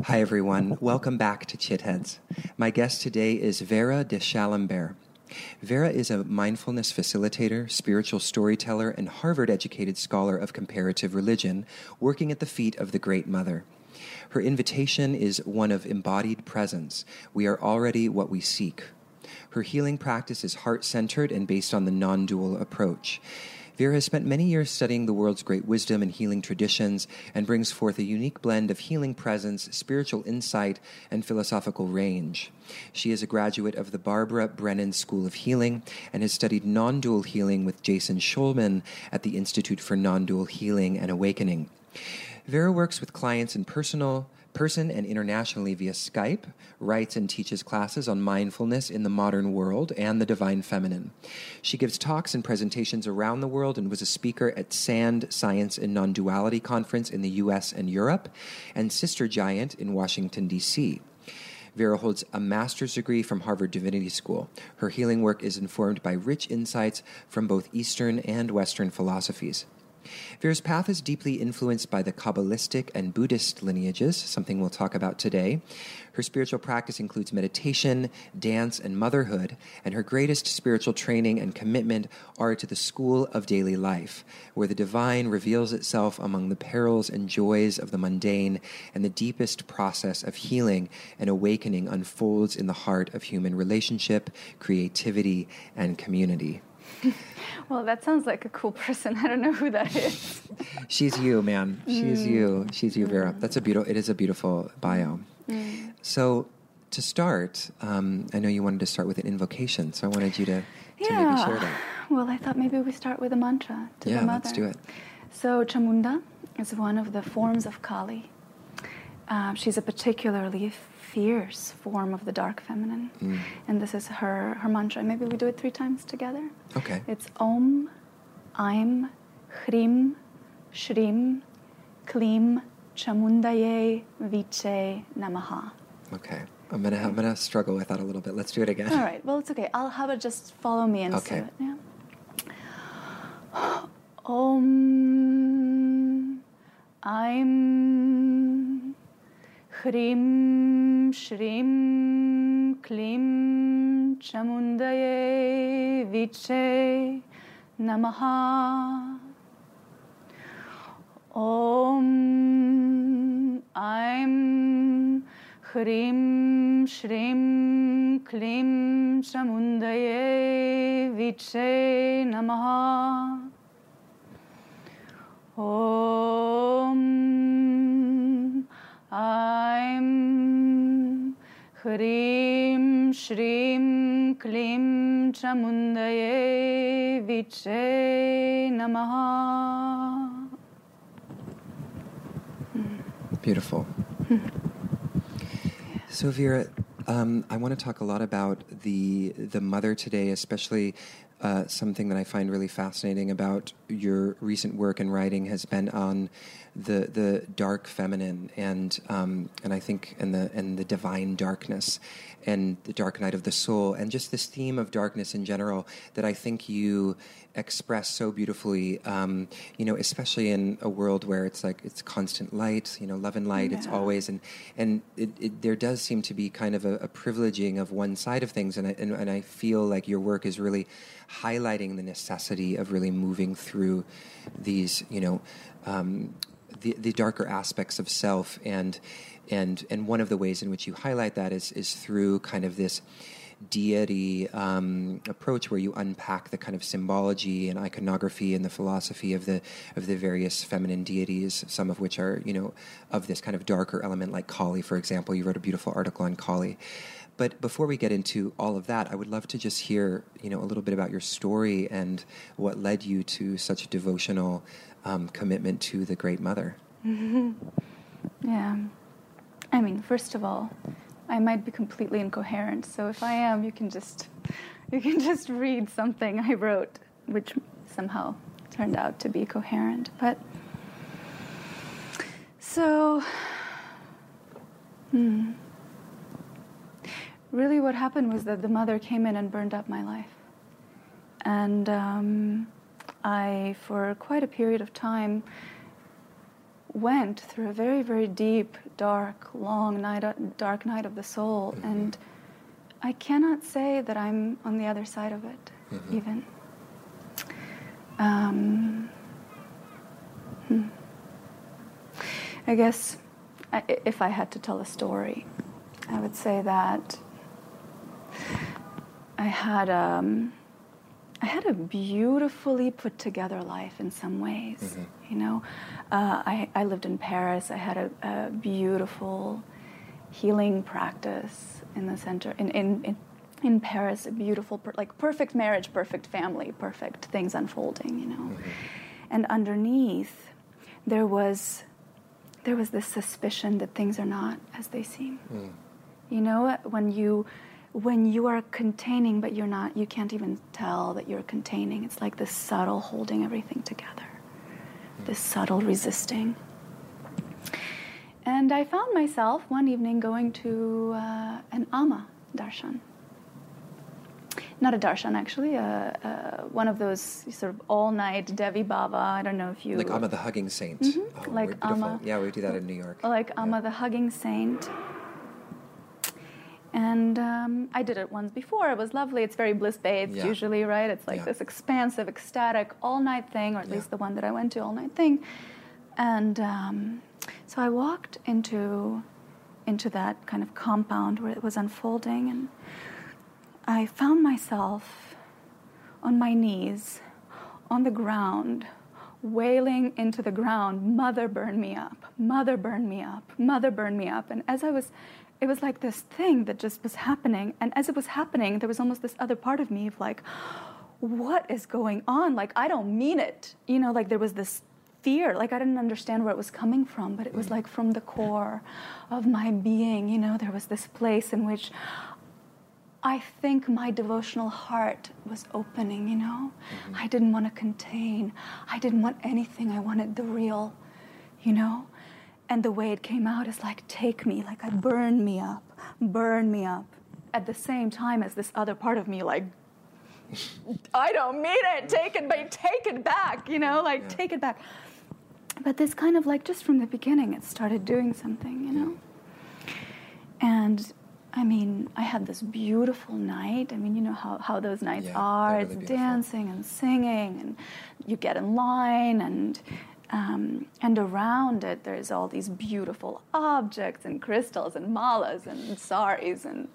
Hi, everyone. Welcome back to Chitheads. My guest today is Vera de Chalambert. Vera is a mindfulness facilitator, spiritual storyteller, and Harvard educated scholar of comparative religion, working at the feet of the Great Mother. Her invitation is one of embodied presence. We are already what we seek. Her healing practice is heart centered and based on the non dual approach. Vera has spent many years studying the world's great wisdom and healing traditions and brings forth a unique blend of healing presence, spiritual insight, and philosophical range. She is a graduate of the Barbara Brennan School of Healing and has studied non dual healing with Jason Shulman at the Institute for Non Dual Healing and Awakening. Vera works with clients in personal, person and internationally via Skype, writes and teaches classes on mindfulness in the modern world and the divine feminine. She gives talks and presentations around the world and was a speaker at SAND Science and Non Duality Conference in the US and Europe and Sister Giant in Washington, D.C. Vera holds a master's degree from Harvard Divinity School. Her healing work is informed by rich insights from both Eastern and Western philosophies. Vera's path is deeply influenced by the Kabbalistic and Buddhist lineages, something we'll talk about today. Her spiritual practice includes meditation, dance, and motherhood, and her greatest spiritual training and commitment are to the school of daily life, where the divine reveals itself among the perils and joys of the mundane, and the deepest process of healing and awakening unfolds in the heart of human relationship, creativity, and community. well, that sounds like a cool person. I don't know who that is. She's you, man. She's mm. you. She's you, Vera. That's a beautiful. It is a beautiful bio. Mm. So, to start, um, I know you wanted to start with an invocation, so I wanted you to, to yeah. maybe share that. Well, I thought maybe we start with a mantra to yeah, the mother. let's do it. So, Chamunda is one of the forms of Kali. Uh, she's a particularly fierce form of the dark feminine. Mm. And this is her, her mantra. Maybe we do it three times together. Okay. It's Om, Aim, Hrim, Shrim, Klim, Chamundaye, Viche, Namaha. Okay. I'm gonna I'm gonna struggle with that a little bit. Let's do it again. All right. Well, it's okay. I'll have it just follow me and okay. it. Yeah. Om, Aim, Hrim, Shrim Klim Chamundaye Viche Namaha. Om Aim Hrim Shrim Klim Chamundaye Viche Namaha. Om Aim Hrim Shrim Klim Chamundaye Namaha. Beautiful. so, Vera, um, I want to talk a lot about the the mother today, especially uh, something that I find really fascinating about your recent work and writing has been on the the dark feminine and um, and I think and the and the divine darkness and the dark night of the soul and just this theme of darkness in general that I think you express so beautifully. Um, you know, especially in a world where it's like it's constant light. You know, love and light. Yeah. It's always and and it, it, there does seem to be kind of a, a privileging of one side of things, and I, and, and I feel like your work is really highlighting the necessity of really moving through these. You know. Um, the, the darker aspects of self and and and one of the ways in which you highlight that is is through kind of this deity um, approach where you unpack the kind of symbology and iconography and the philosophy of the of the various feminine deities, some of which are you know of this kind of darker element, like Kali, for example. You wrote a beautiful article on Kali. But before we get into all of that, I would love to just hear you know a little bit about your story and what led you to such a devotional um, commitment to the Great Mother. yeah. I mean, first of all, I might be completely incoherent. So if I am, you can just you can just read something I wrote, which somehow turned out to be coherent. But so, hmm. Really, what happened was that the mother came in and burned up my life, and um, I, for quite a period of time, went through a very, very deep, dark, long night, dark night of the soul, Mm-hmm. and I cannot say that I'm on the other side of it, Mhm. even. Um, hmm. I guess I, if I had to tell a story, I would say that I had um, I had a beautifully put together life in some ways. Mhm. You know, uh, I, I lived in Paris. I had a, a beautiful healing practice in the center in in. in in Paris, a beautiful, per, like perfect marriage, perfect family, perfect things unfolding, you know. And underneath, there was, there was this suspicion that things are not as they seem. Mm. You know, when you when you are containing but you're not you can't even tell that you're containing. It's like this subtle holding everything together. This subtle resisting. And I found myself one evening going to uh, an Amma darshan. Not a darshan, actually, uh, uh, one of those sort of all-night Devi Bhava. I don't know if you Like Amma the Hugging Saint. Mhm. Oh, Like. Amma. Yeah, we do that in New York. like Yeah. The Hugging Saint. And um, I did it once before. It was lovely. It's very bliss bathed Yeah. usually, right? It's like Yeah. this expansive, ecstatic, all night thing, or at Yeah. least the one that I went to, all night thing. And um, so I walked into into that kind of compound where it was unfolding, and I found myself on my knees on the ground, wailing into the ground, Mother, burn me up, Mother, burn me up, Mother, burn me up. And as I was, it was like this thing that just was happening. And as it was happening, there was almost this other part of me of like, what is going on? Like, I don't mean it. You know, like there was this fear. Like, I didn't understand where it was coming from, but it was like from the core of my being. You know, there was this place in which I think my devotional heart was opening, you know? Mm-hmm. I didn't want to contain. I didn't want anything. I wanted the real, you know? And the way it came out is like, take me, like, I burn me up, burn me up. At the same time as this other part of me, like, I don't mean it, take it back, take it back, you know, like, Yeah. take it back. But this kind of like, just from the beginning, it started doing something, you know? And I mean, I had this beautiful night. I mean, you know how, how those nights Yeah, are. they're It's beautiful. dancing and singing, and you get in line, and um, and around it, there's all these beautiful objects and crystals and malas and saris and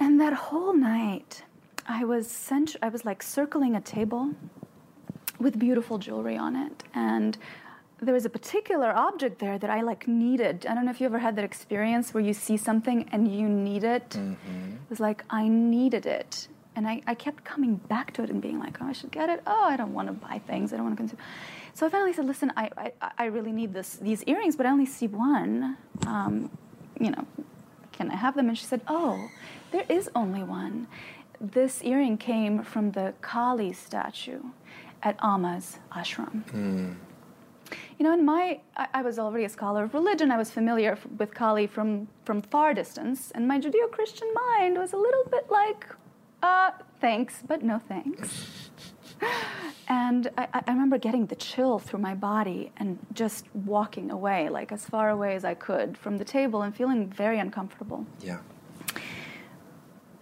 and that whole night, I was cent- I was like circling a table with beautiful jewelry on it, and there was a particular object there that I like needed. I don't know if you ever had that experience where you see something and you need it. Mhm. It was like I needed it, and I, I kept coming back to it and being like, oh, I should get it. Oh, I don't want to buy things. I don't want to consume. So I finally said, listen, I, I, I really need this these earrings, but I only see one. Um, you know, can I have them? And she said, oh, there is only one. This earring came from the Kali statue at Amma's ashram. Mm. You know, in my, I, I was already a scholar of religion. I was familiar f- with Kali from, from far distance, and my Judeo Christian mind was a little bit like, uh, thanks, but no thanks. and I, I remember getting the chill through my body and just walking away, like as far away as I could from the table and feeling very uncomfortable Yeah.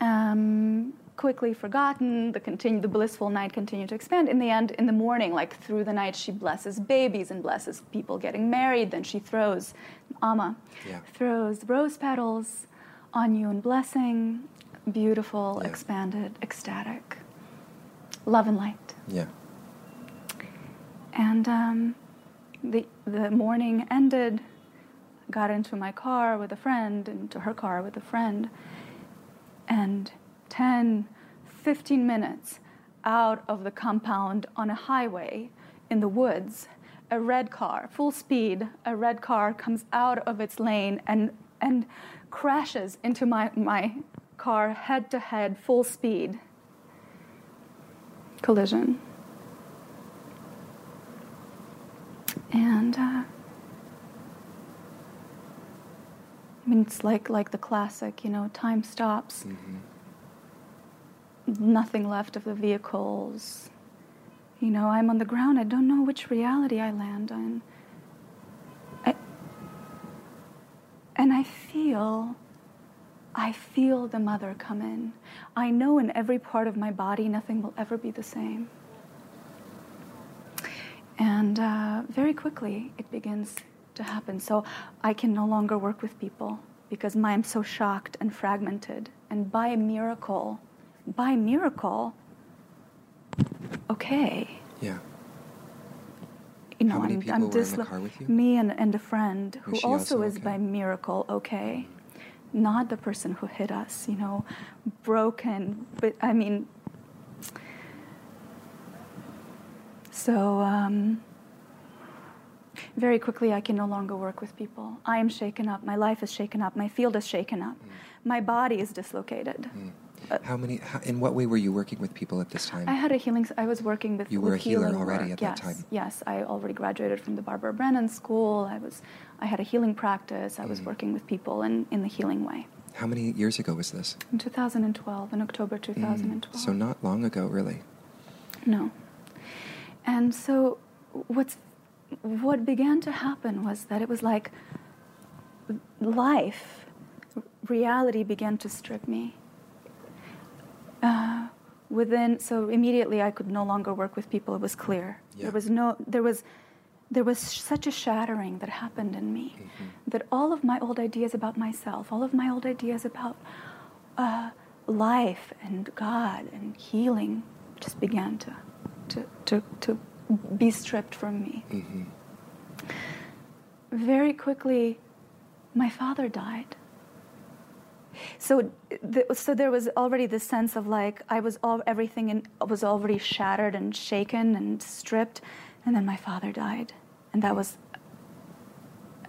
um, quickly forgotten. The continue, the blissful night continued to expand. In the end, in the morning, like through the night, she blesses babies and blesses people getting married. Then she throws, Amma, Yeah. throws rose petals on you in blessing. Beautiful, Yeah. expanded, ecstatic, love and light. Yeah. And um, the the morning ended. Got into my car with a friend, into her car with a friend, and 10, 15 minutes out of the compound on a highway in the woods, a red car, full speed, a red car comes out of its lane and and crashes into my, my car head to head, full speed collision. And uh, I mean, it's like like the classic, you know, time stops. Mm-hmm. Nothing left of the vehicles. You know, I'm on the ground. I don't know which reality I land on. I, and I feel I feel the mother come in. I know in every part of my body nothing will ever be the same. And uh, very quickly it begins to happen. So I can no longer work with people because I'm so shocked and fragmented. And by a miracle, by miracle, okay. Yeah. You know, How many I'm, people I'm were in the car with you? Me and, and a friend who also also is okay? by miracle okay. Not the person who hit us, you know, broken. But I mean, so um, very quickly I can no longer work with people. I am shaken up. My life is shaken up. My field is shaken up. Mm. My body is dislocated. Uh, How many? How, in what way were you working with people at this time? I had a healing. I was working with. You were with a healer already work. at that yes, time. Yes, I already graduated from the Barbara Brennan School. I was. I had a healing practice. I was Mhm. working with people in, in the healing way. How many years ago was this? In 2012, in October Mm, 2012. So not long ago, really. No. And so what's what began to happen was that it was like life, reality began to strip me. Uh, within so immediately I could no longer work with people. It was clear. Yeah. There was no there was there was such a shattering that happened in me Mhm. that all of my old ideas about myself, all of my old ideas about uh, life and God and healing just began to, to, to, to be stripped from me. hmm Very quickly, my father died. So, th- so there was already this sense of like I was all everything in, was already shattered and shaken and stripped, and then my father died, and that was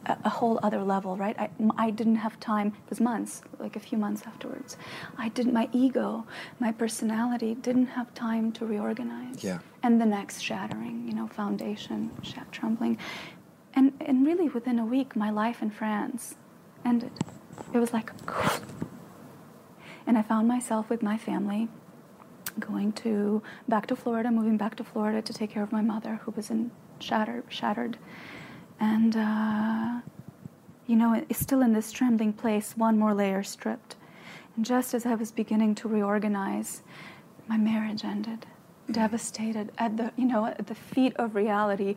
a, a whole other level, right? I, I didn't have time. It was months, like a few months afterwards. I did my ego, my personality didn't have time to reorganize. Yeah. And the next shattering, you know, foundation, shat- trembling, and and really within a week, my life in France ended. It was like, and I found myself with my family going to back to Florida, moving back to Florida to take care of my mother, who was in shattered, shattered, and uh, you know, it's still in this trembling place. One more layer stripped, and just as I was beginning to reorganize, my marriage ended, devastated at the you know at the feet of reality.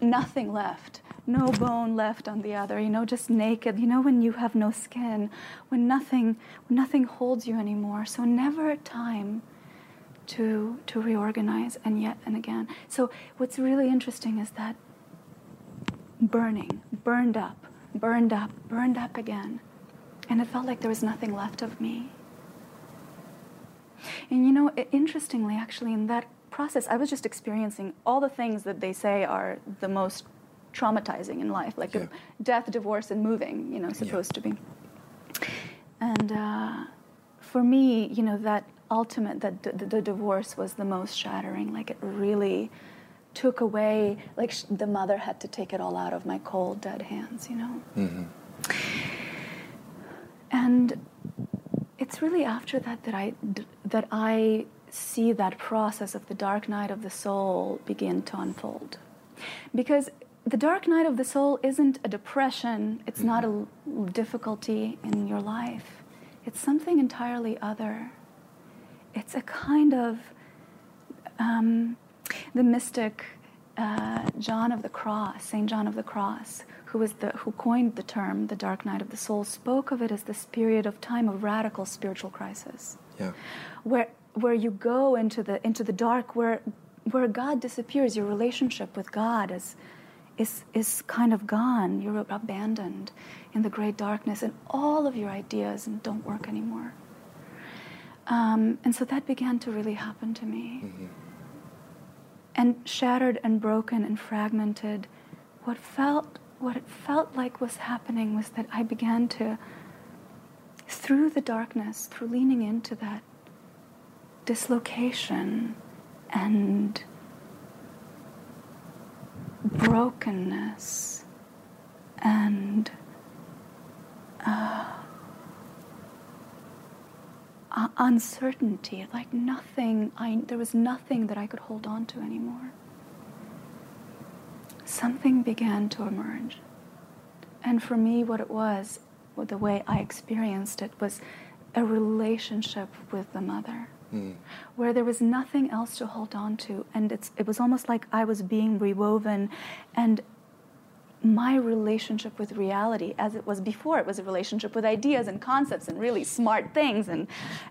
Nothing left, no bone left on the other. You know, just naked. You know, when you have no skin, when nothing, when nothing holds you anymore. So never a time to to reorganize and yet and again. So what's really interesting is that burning, burned up, burned up, burned up again. And it felt like there was nothing left of me. And you know, i- interestingly, actually, in that process, I was just experiencing all the things that they say are the most traumatizing in life, like Yeah. death, divorce, and moving, you know, supposed to be. And uh, for me, you know, that ultimate, that d- the, the divorce was the most shattering. Like it really took away, like sh- the mother had to take it all out of my cold, dead hands, you know. hmm And it's really after that that I d- that I see that process of the dark night of the soul begin to unfold, because the dark night of the soul isn't a depression. It's not a l- difficulty in your life. It's something entirely other. It's a kind of um, the mystic uh, John of the Cross, Saint John of the Cross, who was the who coined the term the dark night of the soul, spoke of it as this period of time of radical spiritual crisis, Yeah. where where you go into the into the dark, where where God disappears, your relationship with God is is is kind of gone. You're abandoned in the great darkness, and all of your ideas don't work anymore. Um, and so that began to really happen to me. Hmm and shattered and broken and fragmented what felt what it felt like was happening was that i began to through the darkness through leaning into that dislocation and brokenness and uh, uncertainty, like nothing, I, there was nothing that I could hold on to anymore. Something began to emerge. and for me, what it was, the way I experienced it, was a relationship with the mother. Mm. Where there was nothing else to hold on to, and it's, it was almost like I was being rewoven, and my relationship with reality as it was before it was a relationship with ideas and concepts and really smart things and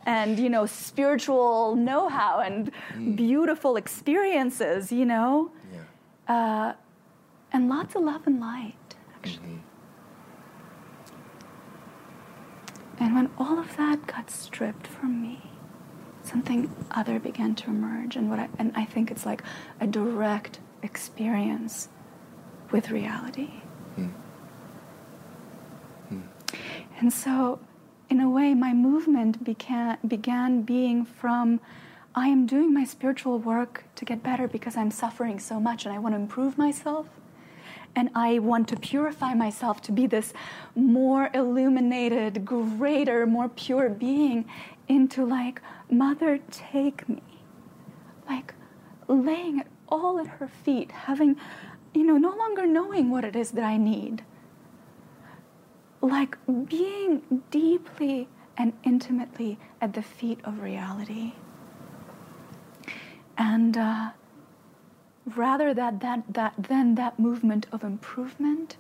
and you know spiritual know-how and mm. beautiful experiences you know yeah. uh, and lots of love and light actually mm-hmm. and when all of that got stripped from me something other began to emerge and what I, and I think it's like a direct experience with reality. Mm. Mm. And so, in a way, my movement began, began being from I am doing my spiritual work to get better because I'm suffering so much and I want to improve myself. And I want to purify myself to be this more illuminated, greater, more pure being into like, Mother, take me. Like laying it all at her feet, having you know, no longer knowing what it is that I need. Like being deeply and intimately at the feet of reality. And uh, rather that, that, that, than that movement of improvement,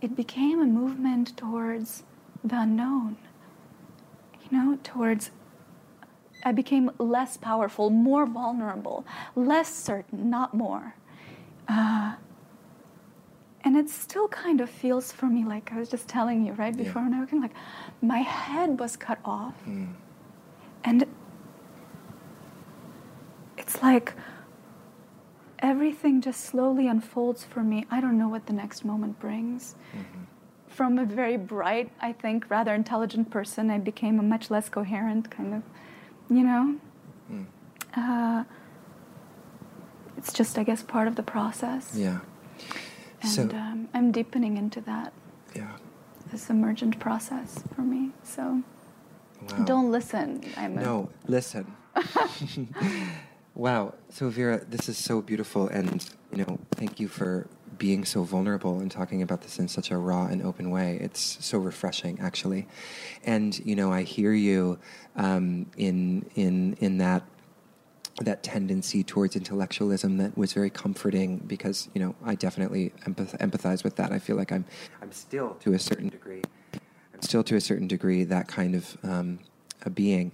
it became a movement towards the unknown. You know, towards I became less powerful, more vulnerable, less certain, not more. Uh, and it still kind of feels for me like I was just telling you right before yeah. when I like my head was cut off, mm. and it's like everything just slowly unfolds for me. I don't know what the next moment brings. Mm-hmm. From a very bright, I think, rather intelligent person, I became a much less coherent kind of, you know. Mm. Uh, it's just, I guess, part of the process. Yeah. And so, um, I'm deepening into that. Yeah. This emergent process for me. So wow. don't listen. I'm no, a... listen. wow. So Vera, this is so beautiful, and you know, thank you for being so vulnerable and talking about this in such a raw and open way. It's so refreshing, actually. And you know, I hear you um, in in in that that tendency towards intellectualism that was very comforting because you know I definitely empath- empathize with that. I feel like I'm I'm still to a certain degree I'm still to a certain degree that kind of um, a being,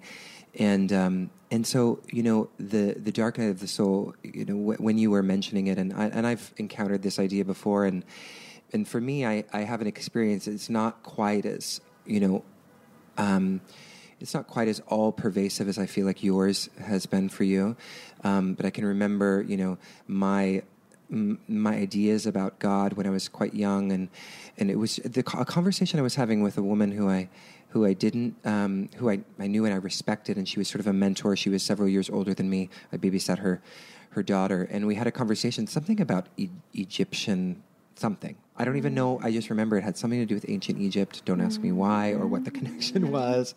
and um, and so you know the the dark night of the soul. You know when you were mentioning it, and I, and I've encountered this idea before, and and for me, I I have an experience. It's not quite as you know. Um, it's not quite as all pervasive as I feel like yours has been for you. Um, but I can remember, you know, my m- my ideas about God when I was quite young, and and it was the a conversation I was having with a woman who I who I didn't um, who I, I knew and I respected, and she was sort of a mentor. She was several years older than me. I babysat her her daughter, and we had a conversation, something about e- Egyptian something. I don't even mm. know. I just remember it had something to do with ancient Egypt. Don't ask me mm. why or what the connection was.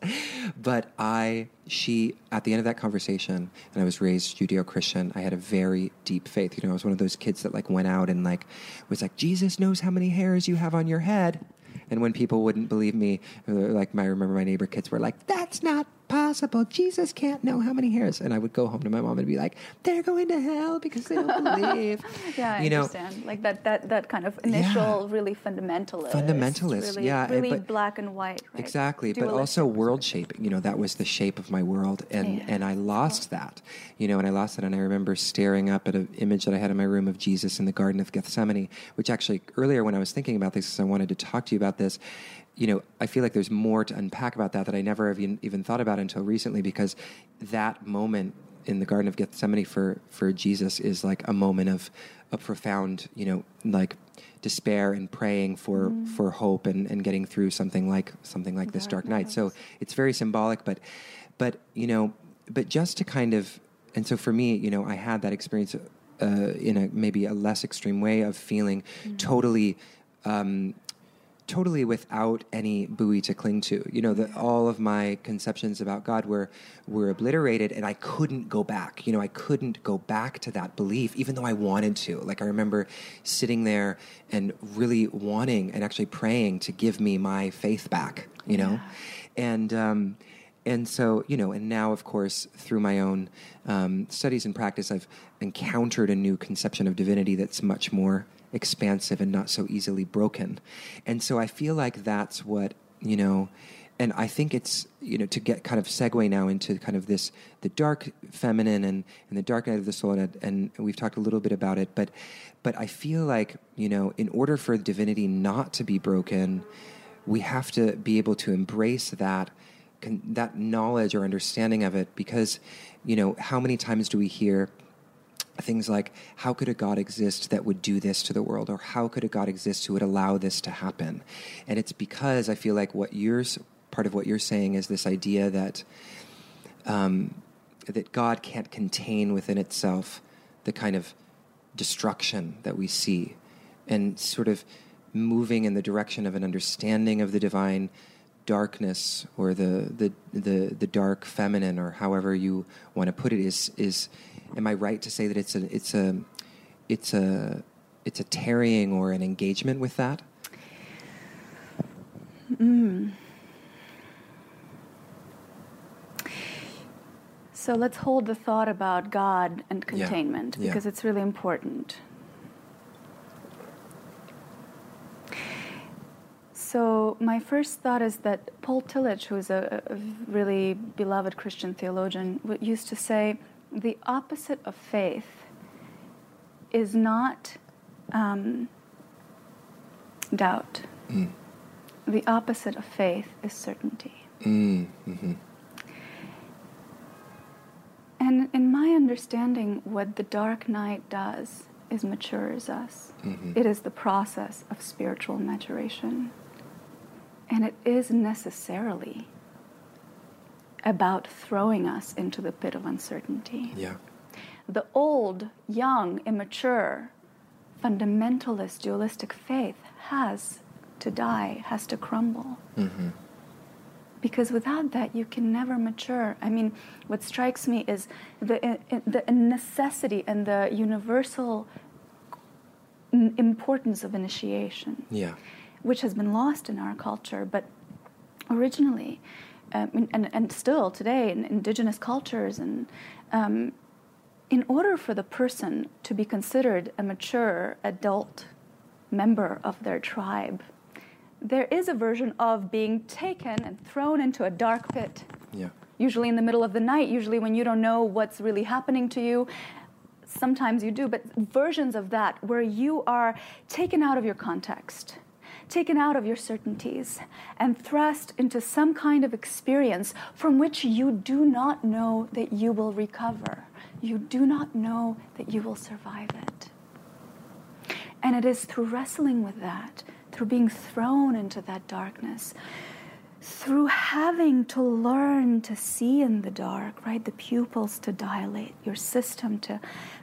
But I, she, at the end of that conversation, and I was raised Judeo Christian, I had a very deep faith. You know, I was one of those kids that like went out and like was like, Jesus knows how many hairs you have on your head. And when people wouldn't believe me, uh, like I remember my neighbor kids were like, "That's not possible. Jesus can't know how many hairs." And I would go home to my mom and be like, "They're going to hell because they don't believe." yeah, I you understand. Know, like that, that, that kind of initial, yeah. really fundamentalist, fundamentalist, really, yeah, really but, black and white, right? exactly. Dualistic but also world shaping. You know, that was the shape of my world, and yeah. and I lost that. You know, and I lost it, and I remember staring up at an image that I had in my room of Jesus in the Garden of Gethsemane, which actually earlier when I was thinking about this, because I wanted to talk to you about this you know, I feel like there's more to unpack about that that I never have even, even thought about until recently because that moment in the Garden of Gethsemane for, for Jesus is like a moment of a profound, you know, like despair and praying for, mm. for hope and, and getting through something like something like this dark night. So it's very symbolic, but but you know, but just to kind of and so for me, you know, I had that experience uh, in a maybe a less extreme way of feeling mm. totally um, totally without any buoy to cling to. You know, that all of my conceptions about God were were obliterated, and I couldn't go back. You know, I couldn't go back to that belief, even though I wanted to. Like I remember sitting there and really wanting and actually praying to give me my faith back. You know, Yeah. and. Um, and so, you know, and now, of course, through my own um, studies and practice, I've encountered a new conception of divinity that's much more expansive and not so easily broken. And so I feel like that's what, you know, and I think it's, you know, to get kind of segue now into kind of this, the dark feminine and, and the dark night of the soul, and, and we've talked a little bit about it, but, but I feel like, you know, in order for divinity not to be broken, we have to be able to embrace that that knowledge or understanding of it because you know how many times do we hear things like how could a god exist that would do this to the world? Or how could a god exist who would allow this to happen? And it's because i feel like what you're part of what you're saying is this idea that um, that god can't contain within itself the kind of destruction that we see and sort of moving in the direction of an understanding of the divine darkness or the the the, the dark feminine or however you want to put it is is am I right to say that it's a it's a it's a it's a tarrying or an engagement with that? Hmm. So let's hold the thought about God and containment Yeah. because it's really important. So my first thought is that Paul Tillich, who is a, a really beloved Christian theologian, w- used to say, "The opposite of faith is not um, doubt. Mm. The opposite of faith is certainty." Mm, hmm And in my understanding, what the dark night does is matures us. Mhm. It is the process of spiritual maturation. And it is necessarily about throwing us into the pit of uncertainty. Yeah. The old, young, immature, fundamentalist, dualistic faith has to die, has to crumble Mm-hmm. because without that you can never mature i mean what strikes me is the, the necessity and the universal importance of initiation Yeah. which has been lost in our culture but originally um, and, and, and still today in indigenous cultures and um, in order for the person to be considered a mature adult member of their tribe there is a version of being taken and thrown into a dark pit Yeah. usually in the middle of the night, usually when you don't know what's really happening to you. Sometimes you do, but versions of that where you are taken out of your context, taken out of your certainties, and thrust into some kind of experience from which you do not know that you will recover. You do not know that you will survive it. And it is through wrestling with that, through being thrown into that darkness, through having to learn to see in the dark, right? The pupils to dilate, your system to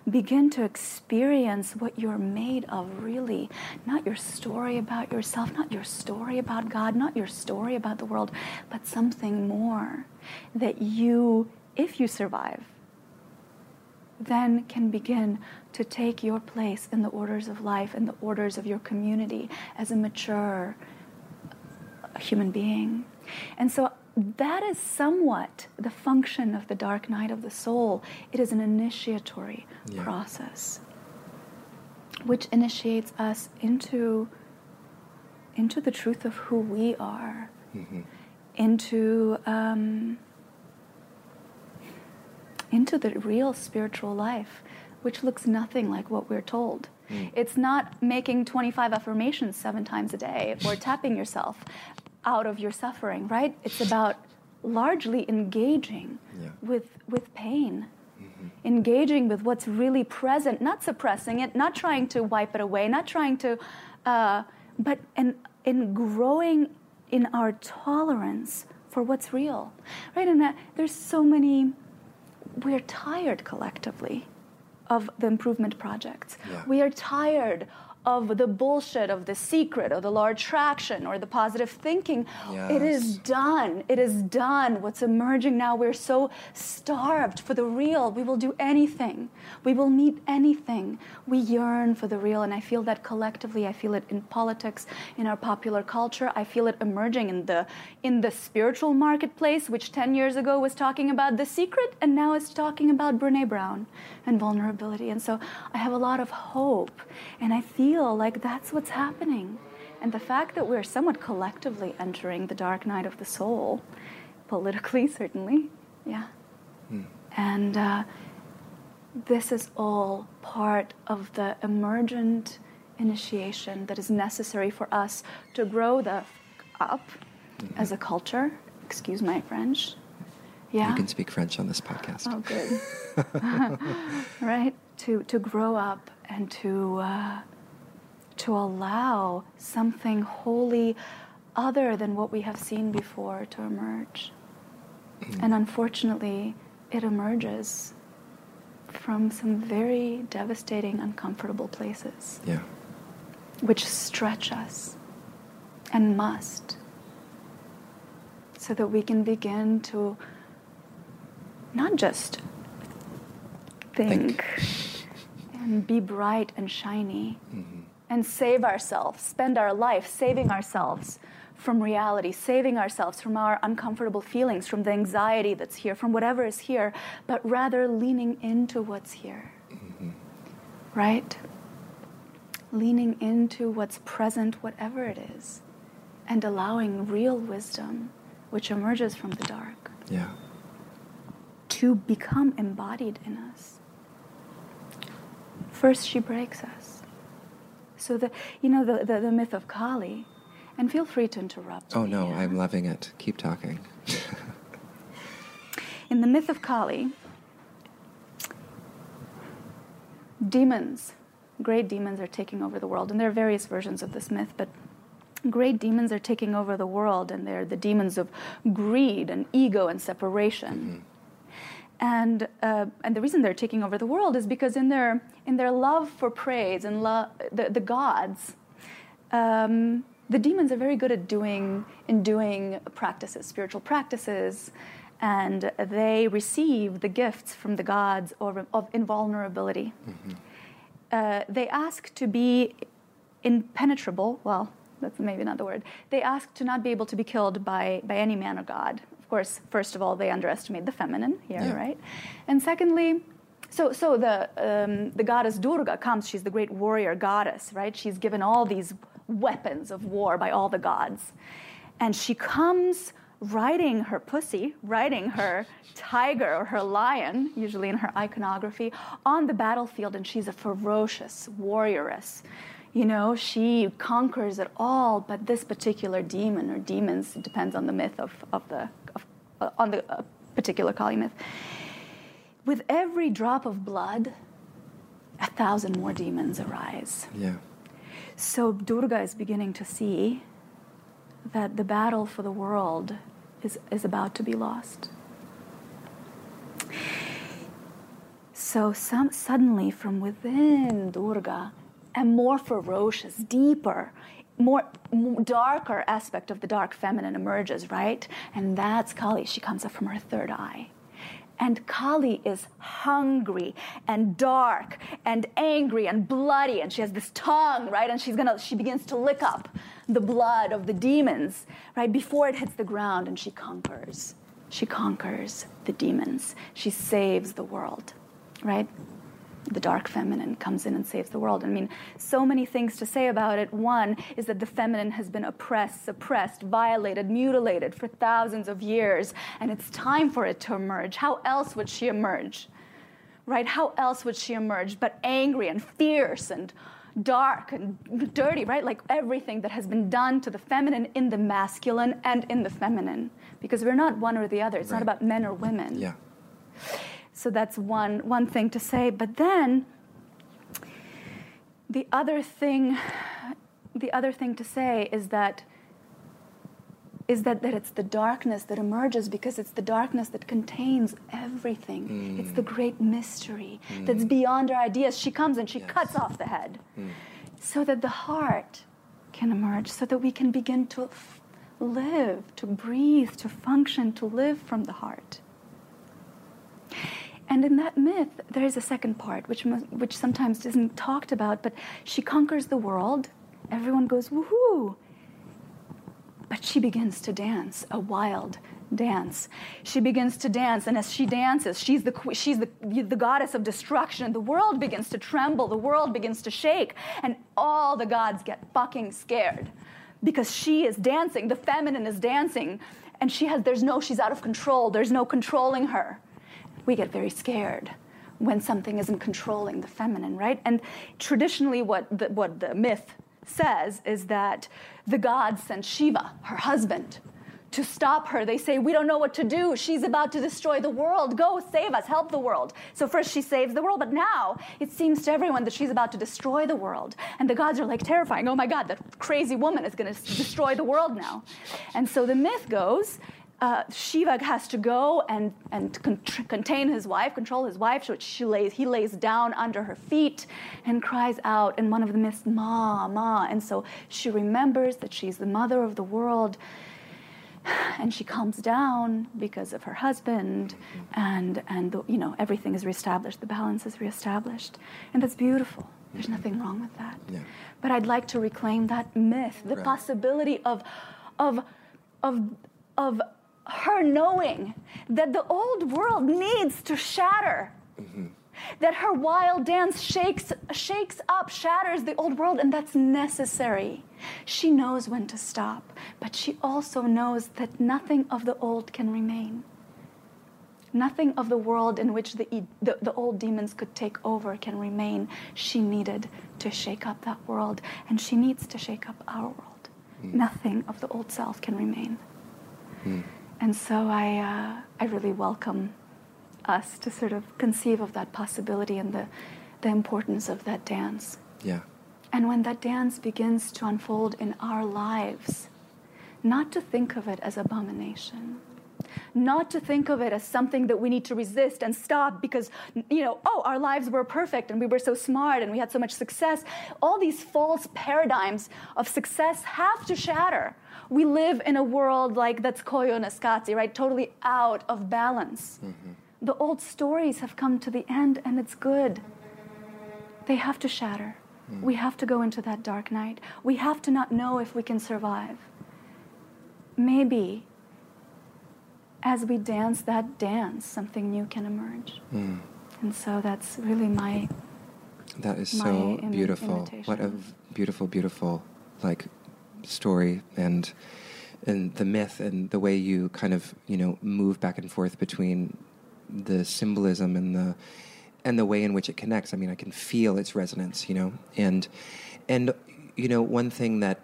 begin to experience what you're made of, really. Not your story about yourself, not your story about God, not your story about the world, but something more that you, if you survive, then can begin to take your place in the orders of life and the orders of your community as a mature human being. And so that is somewhat the function of the dark night of the soul. It is an initiatory Yeah. process which initiates us into into the truth of who we are, hmm into um, into the real spiritual life, which looks nothing like what we're told. Mm. It's not making 25 affirmations seven times a day or tapping yourself out of your suffering, right? It's about largely engaging Yeah. with, with pain, hmm engaging with what's really present, not suppressing it, not trying to wipe it away, not trying to, uh, but in, in growing in our tolerance for what's real, right? And that there's so many, we're tired collectively of the improvement projects. Yeah. We are tired of the bullshit of the secret or the law of attraction or the positive thinking. It is done. It is done. What's emerging now, we're so starved for the real. We will do anything. We will meet anything. We yearn for the real. And I feel that collectively. I feel it in politics, in our popular culture. I feel it emerging in the in the spiritual marketplace, which 10 years ago was talking about the secret and now is talking about Brene Brown and vulnerability. And so I have a lot of hope. And I feel like that's what's happening. And the fact that we're somewhat collectively entering the dark night of the soul, politically, certainly, yeah. And uh, this is all part of the emergent initiation that is necessary for us to grow the f- up as a culture. Excuse my French. Yeah. You can speak French on this podcast. Oh, good. right? To, to grow up and to, uh, to allow something wholly other than what we have seen before to emerge. Mm. And unfortunately, it emerges from some very devastating, uncomfortable places, Yeah. which stretch us and must, so that we can begin to not just think, and be bright and shiny mm-hmm. And save ourselves, spend our life saving ourselves from reality, saving ourselves from our uncomfortable feelings, from the anxiety that's here, from whatever is here, but rather leaning into what's here. Mm-hmm. Right? Leaning into what's present, whatever it is, and allowing real wisdom, which emerges from the dark, Yeah. to become embodied in us. First, she breaks us. So the you know the, the, the myth of Kali, and feel free to interrupt. Oh me, no, yeah. I'm loving it. Keep talking. In the myth of Kali, demons, great demons, are taking over the world, and there are various versions of this myth, but great demons are taking over the world, and they're the demons of greed and ego and separation. Mm-hmm. And, uh, and the reason they're taking over the world is because in their, in their love for praise and lo- the, the gods, um, the demons are very good at doing in doing practices, spiritual practices, and they receive the gifts from the gods of, of invulnerability. Uh, they ask to be impenetrable. Well, that's maybe not the word. They ask to not be able to be killed by, by any man or god. Of course, first of all, they underestimate the feminine here, Yeah. right? And secondly, so, so the, um, the goddess Durga comes, she's the great warrior goddess, right? She's given all these weapons of war by all the gods. And she comes riding her pussy, riding her tiger or her lion, usually in her iconography, on the battlefield, and she's a ferocious warrioress. You know, she conquers it all, but this particular demon or demons, it depends on the myth of, of the, on the uh, particular Kali myth. With every drop of blood, a thousand more demons arise. Yeah. So Durga is beginning to see that the battle for the world is, is about to be lost. So some, suddenly, from within Durga, a more ferocious, deeper, more, darker aspect of the dark feminine emerges, right? And that's Kali. She comes up from her third eye. And Kali is hungry and dark and angry and bloody, and she has this tongue, right? And she's gonna, she begins to lick up the blood of the demons, right? Before it hits the ground, and she conquers. She conquers the demons. She saves the world, right? The dark feminine comes in and saves the world. I mean, so many things to say about it. One is that the feminine has been oppressed, suppressed, violated, mutilated for thousands of years, and it's time for it to emerge. How else would she emerge? Right? How else would she emerge but angry and fierce and dark and dirty, right? Like everything that has been done to the feminine in the masculine and in the feminine. Because we're not one or the other. It's Right. not about men or women. Yeah. So that's one, one thing to say. But then the other thing the other thing to say is that is that, that it's the darkness that emerges because it's the darkness that contains everything. Mm. It's the great mystery mm. that's beyond our ideas. She comes and she Yes. cuts off the head. Mm. so that the heart can emerge, so that we can begin to f- live, to breathe, to function, to live from the heart. And in that myth, there is a second part, which, which sometimes isn't talked about, but she conquers the world. Everyone goes, woohoo! But she begins to dance, a wild dance. She begins to dance, and as she dances, she's the, she's the, the goddess of destruction. The world begins to tremble, the world begins to shake, and all the gods get fucking scared because she is dancing, the feminine is dancing, and she has, there's no, she's out of control, there's no controlling her. We get very scared when something isn't controlling the feminine, right? And traditionally, what the, what the myth says is that the gods sent Shiva, her husband, to stop her. They say, We don't know what to do. She's about to destroy the world. Go save us, help the world. So, first she saves the world, but now it seems to everyone that she's about to destroy the world. And the gods are like terrifying. Oh my God, that crazy woman is going to destroy the world now. And so the myth goes uh, Shiva has to go and, and con- contain his wife, control his wife, so she lays, he lays down under her feet and cries out. And one of them is, Ma, Ma. And so she remembers that she's the mother of the world. And she calms down because of her husband, and, and the, you know, everything is reestablished, the balance is reestablished. And that's beautiful. There's nothing wrong with that. Yeah. But I'd like to reclaim that myth, the right. possibility of, of, of, of her knowing that the old world needs to shatter. Mm-hmm. That her wild dance shakes, shakes up, shatters the old world, and that's necessary. She knows when to stop, but she also knows that nothing of the old can remain. Nothing of the world in which the, the, the, old demons could take over can remain. She needed to shake up that world, and she needs to shake up our world. Mm. Nothing of the old self can remain. Mm. And so I, uh, I really welcome us to sort of conceive of that possibility and the, the importance of that dance. Yeah. And when that dance begins to unfold in our lives, not to think of it as abomination, not to think of it as something that we need to resist and stop because, you know, oh, our lives were perfect and we were so smart and we had so much success. All these false paradigms of success have to shatter we live in a world like that's koyaanisqatsi, right? Totally out of balance. Mm-hmm. The old stories have come to the end and it's good. They have to shatter. Mm. We have to go into that dark night. We have to not know if we can survive. Maybe as we dance that dance, something new can emerge. Mm. And so that's really my. That is so beautiful. What a beautiful, beautiful, like story and and the myth and the way you kind of you know move back and forth between the symbolism and the and the way in which it connects. I mean, I can feel its resonance, you know, and and you know one thing that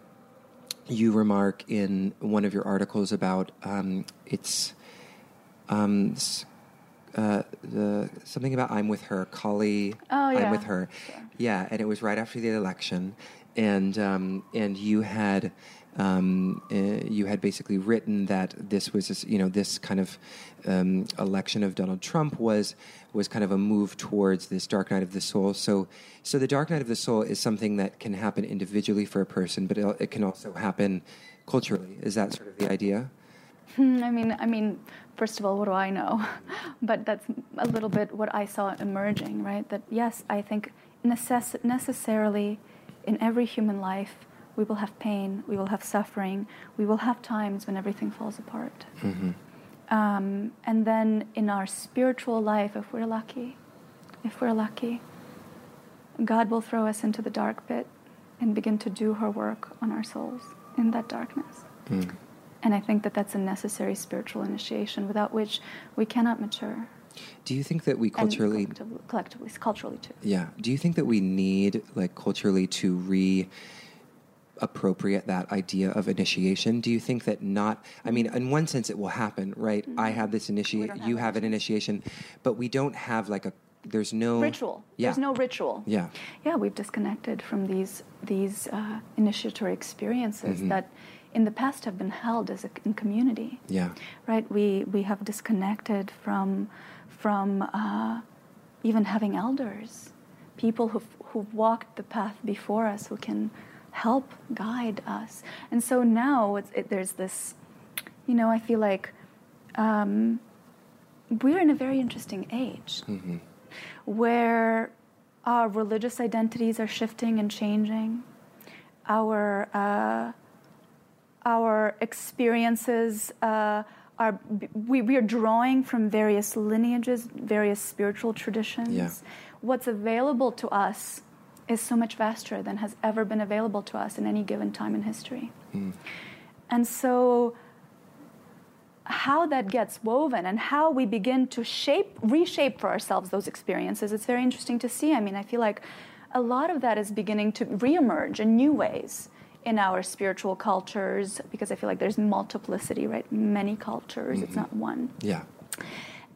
you remark in one of your articles about um, it's um, uh, the something about I'm with her, Kali. Oh yeah. I'm with her. Yeah, and it was right after the election, and um, and you had um, uh, you had basically written that this was you know this kind of um, election of Donald Trump was was kind of a move towards this dark night of the soul. So so the dark night of the soul is something that can happen individually for a person, but it, it can also happen culturally. Is that sort of the idea? Hmm, I mean, I mean, first of all, what do I know? but that's a little bit what I saw emerging, right? That yes, I think necess- necessarily in every human life, we will have pain, we will have suffering, we will have times when everything falls apart. Mm-hmm. Um, and then in our spiritual life, if we're lucky, if we're lucky, God will throw us into the dark pit and begin to do her work on our souls in that darkness. Mm. And I think that that's a necessary spiritual initiation without which we cannot mature. Do you think that we culturally, collectively, collectively, culturally too? Yeah. Do you think that we need, like, culturally to re appropriate that idea of initiation? Do you think that not? I mean, in one sense, it will happen, right? Mm-hmm. I have this initiation, you have an initiation, but we don't have like a. There's no ritual. Yeah. There's no ritual. Yeah. Yeah, we've disconnected from these these uh, initiatory experiences mm-hmm. that in the past have been held as a in community. Yeah. Right. We we have disconnected from from uh, even having elders people who've, who've walked the path before us who can help guide us. And so now it, there's this, you know, I feel like um, we're in a very interesting age mm-hmm. where our religious identities are shifting and changing. Our uh, our experiences uh, are we, we are drawing from various lineages, various spiritual traditions. Yeah. What's available to us is so much vaster than has ever been available to us in any given time in history. Mm. And so how that gets woven and how we begin to shape reshape for ourselves those experiences it's very interesting to see i mean i feel like a lot of that is beginning to reemerge in new ways in our spiritual cultures because I feel like there's multiplicity, right? Many cultures, mm-hmm. it's not one. Yeah.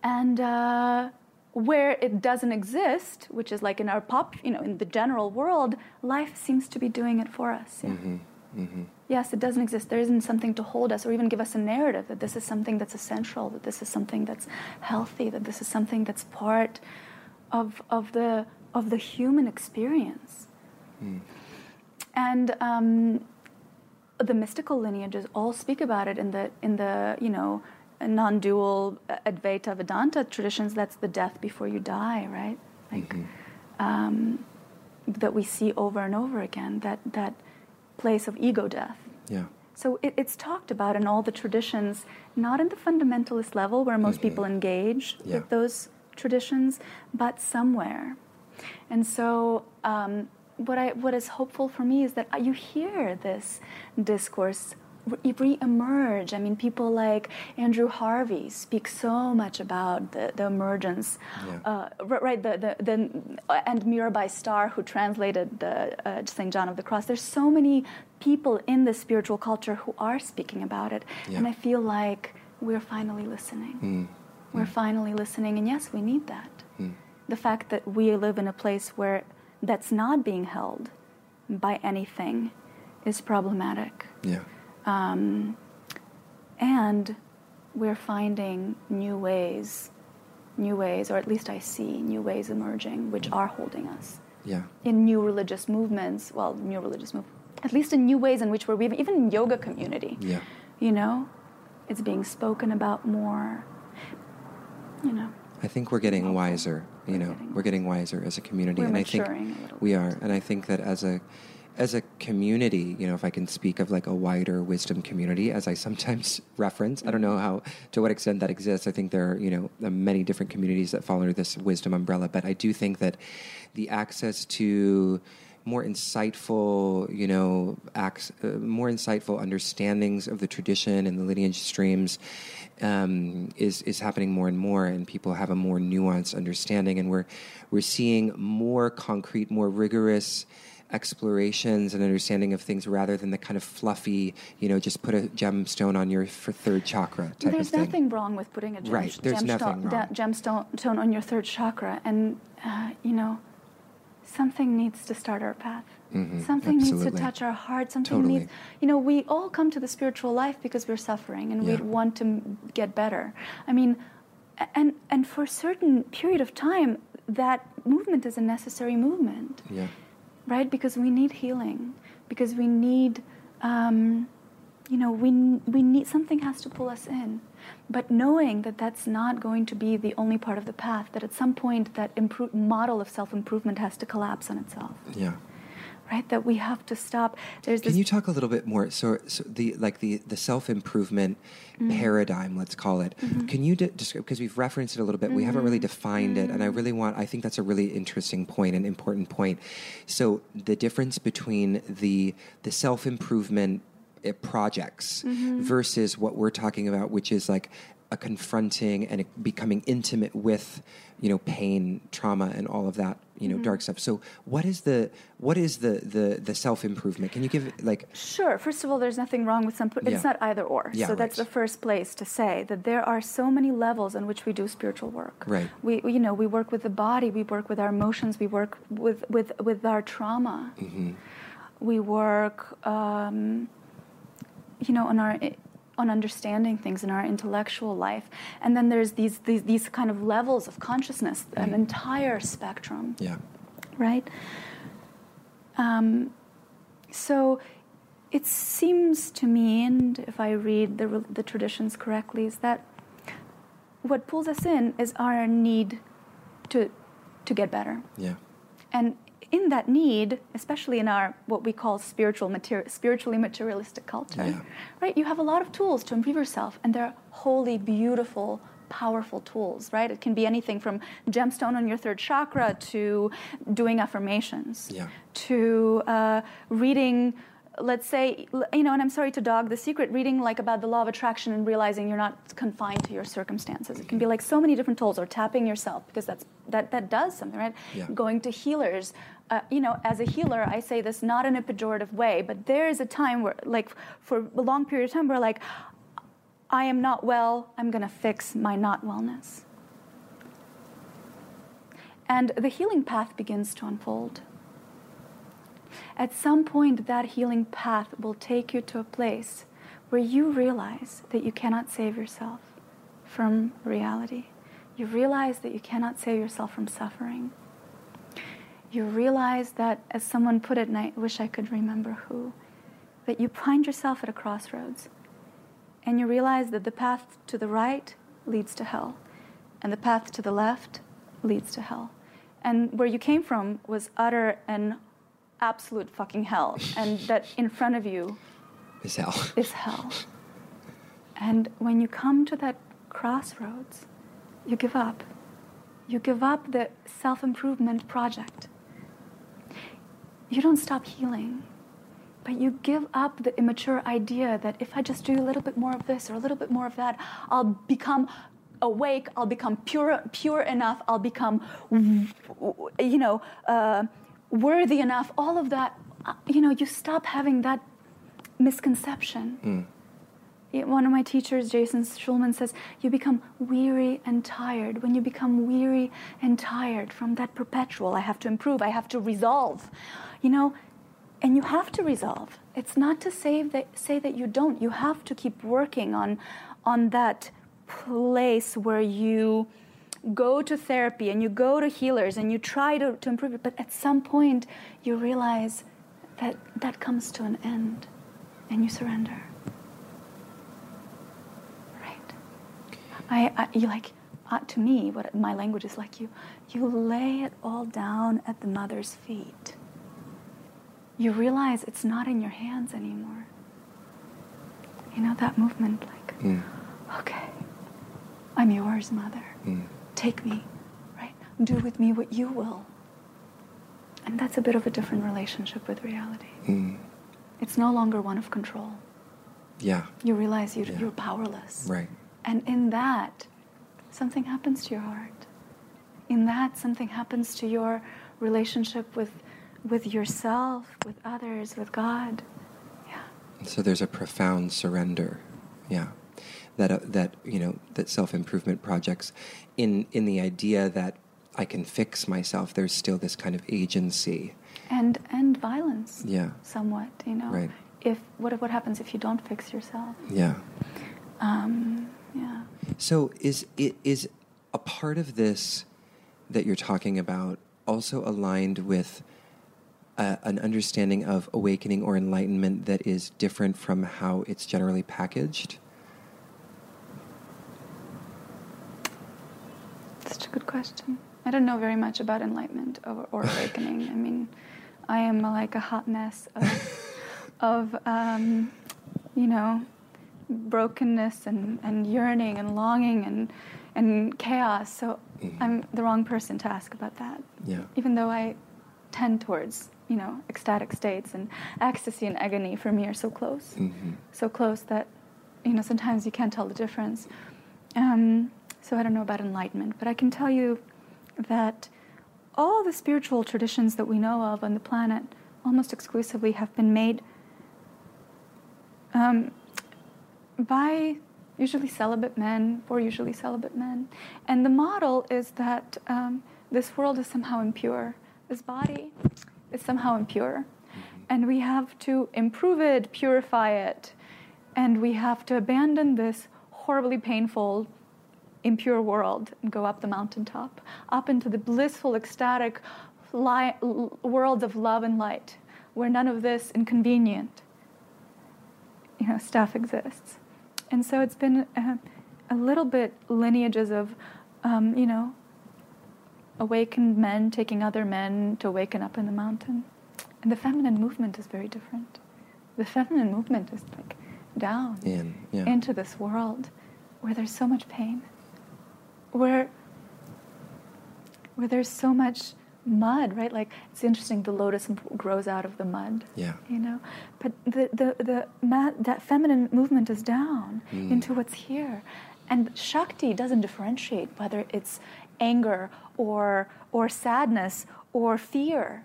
And uh, where it doesn't exist, which is like in our pop, you know, in the general world, life seems to be doing it for us. Yeah. Mm-hmm. Mm-hmm. Yes, it doesn't exist. There isn't something to hold us or even give us a narrative that this is something that's essential, that this is something that's healthy, that this is something that's part of, of, the, of the human experience. Mm. And um, the mystical lineages all speak about it in the in the you know non-dual Advaita Vedanta traditions. That's the death before you die, right? Like mm-hmm. um, that we see over and over again. That that place of ego death. Yeah. So it, it's talked about in all the traditions, not in the fundamentalist level where most mm-hmm. people engage yeah. with those traditions, but somewhere. And so um, what I what is hopeful for me is that you hear this discourse re-emerge. I mean, people like Andrew Harvey speak so much about the, the emergence, yeah. uh, right? The, the, the, and Mirabai Starr, who translated the uh, St. John of the Cross. There's so many people in the spiritual culture who are speaking about it, yeah. and I feel like we're finally listening. Mm. We're mm. finally listening, and yes, we need that. Mm. The fact that we live in a place where that's not being held by anything is problematic. Yeah. Um, and we're finding new ways, new ways, or at least I see new ways emerging, which are holding us. Yeah. In new religious movements, well, new religious movements, at least in new ways in which we're even in yoga community. Yeah. You know, it's being spoken about more. You know. I think we're getting wiser. You know, we're getting wiser as a community, we're and I think we are. And I think that as a as a community, you know, if I can speak of like a wider wisdom community, as I sometimes reference, I don't know how to what extent that exists. I think there are you know many different communities that fall under this wisdom umbrella, but I do think that the access to more insightful, you know, acts, uh, more insightful understandings of the tradition and the lineage streams um, is is happening more and more, and people have a more nuanced understanding, and we're we're seeing more concrete, more rigorous explorations and understanding of things rather than the kind of fluffy, you know, just put a gemstone on your for third chakra type There's of thing. nothing wrong with putting a gem, right. There's gemstone, nothing wrong. gemstone on your third chakra, and uh, you know, something needs to start our path. Mm-hmm, something absolutely. needs to touch our heart. Something totally. needs, you know, we all come to the spiritual life because we're suffering and yeah. we want to get better. I mean, and and for a certain period of time, that movement is a necessary movement. Yeah. Right, because we need healing, because we need, um, you know, we we need something has to pull us in but knowing that that's not going to be the only part of the path that at some point that improve, model of self-improvement has to collapse on itself yeah right that we have to stop there's can you talk a little bit more so, so the like the the self-improvement mm-hmm. paradigm let's call it mm-hmm. can you de- describe because we've referenced it a little bit mm-hmm. we haven't really mm-hmm. defined it and i mm-hmm. really want i think that's a really interesting point and important point so the difference between the the self-improvement uh, projects mm-hmm. versus what we're talking about, which is like a confronting and a becoming intimate with you know pain trauma and all of that you know mm-hmm. dark stuff so what is the what is the the, the self improvement can you give like sure first of all there's nothing wrong with some it's yeah. not either or yeah, so right. that's the first place to say that there are so many levels in which we do spiritual work right we you know we work with the body we work with our emotions we work with with with our trauma mm-hmm. we work um, you know, on our on understanding things in our intellectual life. And then there's these these, these kind of levels of consciousness, an mm-hmm. entire spectrum. Yeah. right? Um, so it seems to me, and if I read the, the traditions correctly, is that what pulls us in is our need to, to get better. Yeah. And in that need, especially in our what we call spiritual materi- spiritually materialistic culture, Yeah. right? You have a lot of tools to improve yourself, and they're wholly beautiful, powerful tools, right? It can be anything from gemstone on your third chakra to doing affirmations, Yeah. to uh, reading. Let's say, you know, and I'm sorry to dog the secret, reading like about the law of attraction and realizing you're not confined to your circumstances. It can be like so many different tools, or tapping yourself because that's that that does something, right? Yeah. Going to healers, uh, you know, as a healer, I say this not in a pejorative way, but there is a time where, like, for a long period of time, where like, I am not well, I'm to fix my not wellness. And the healing path begins to unfold. At some point, that healing path will take you to a place where you realize that you cannot save yourself from reality. You realize that you cannot save yourself from suffering. You realize that, as someone put it, and I wish I could remember who, that you find yourself at a crossroads and you realize that the path to the right leads to hell and the path to the left leads to hell. And where you came from was utter and absolute fucking hell, and that in front of you Is hell. is hell. And when you come to that crossroads, you give up. You give up the self improvement project. You don't stop healing, but you give up the immature idea that if I just do a little bit more of this or a little bit more of that, I'll become awake, I'll become pure, pure enough, I'll become, you know, uh, worthy enough. All of that, uh, you know, you stop having that misconception. It- One of my teachers, Jason Shulman, says, You become weary and tired. When you become weary and tired from that perpetual, I have to improve, I have to resolve, you know, and you have to resolve. It's not to say that, say that you don't. You have to keep working on, on that place where you go to therapy and you go to healers and you try to, to improve it, but at some point you realize that that comes to an end and you surrender. Right. I, I you like uh, to me what my language is like you you lay it all down at the mother's feet. You realize it's not in your hands anymore. You know that movement like Mm. okay. I'm yours, mother. Mm. Take me, right? Do with me what you will. And that's a bit of a different relationship with reality. Mm. It's no longer one of control. Yeah. You realize you, Yeah. you're powerless. Right. And in that, something happens to your heart. In that, something happens to your relationship with, with yourself, with others, with God. Yeah. So there's a profound surrender. Yeah. That, uh, that you know that self improvement projects in in the idea that I can fix myself. There's still this kind of agency. And, and violence, Yeah. somewhat, you know. Right. If, what, what happens if you don't fix yourself? Yeah. Um, yeah. So is it is a part of this that you're talking about also aligned with an understanding of awakening or enlightenment that is different from how it's generally packaged? Such a good question. I don't know very much about enlightenment or, or awakening. I mean, I am like a hot mess of, of um, you know, brokenness and, and yearning and longing and, and chaos. So Mhm. I'm the wrong person to ask about that. Yeah. Even though I tend towards, you know, ecstatic states and ecstasy and agony for me are so close hmm so close that you know sometimes you can't tell the difference. Um, so I don't know about enlightenment, but I can tell you that all the spiritual traditions that we know of on the planet almost exclusively have been made um, by usually celibate men or usually celibate men. And the model is that um, this world is somehow impure. This body is somehow impure. And we have to improve it, purify it, and we have to abandon this horribly painful, impure world and go up the mountaintop, up into the blissful, ecstatic, li- worlds of love and light, where none of this inconvenient, you know, stuff exists. And so it's been a, a little bit lineages of, um, you know, awakened men taking other men to awaken up in the mountain. And the feminine movement is very different. The feminine movement is like down In, yeah. into this world where there's so much pain, where where there's so much mud, right? Like it's interesting. The lotus grows out of the mud. Yeah. You know, but the the the ma- that feminine movement is down Mm. into what's here, and Shakti doesn't differentiate whether it's anger or or sadness or fear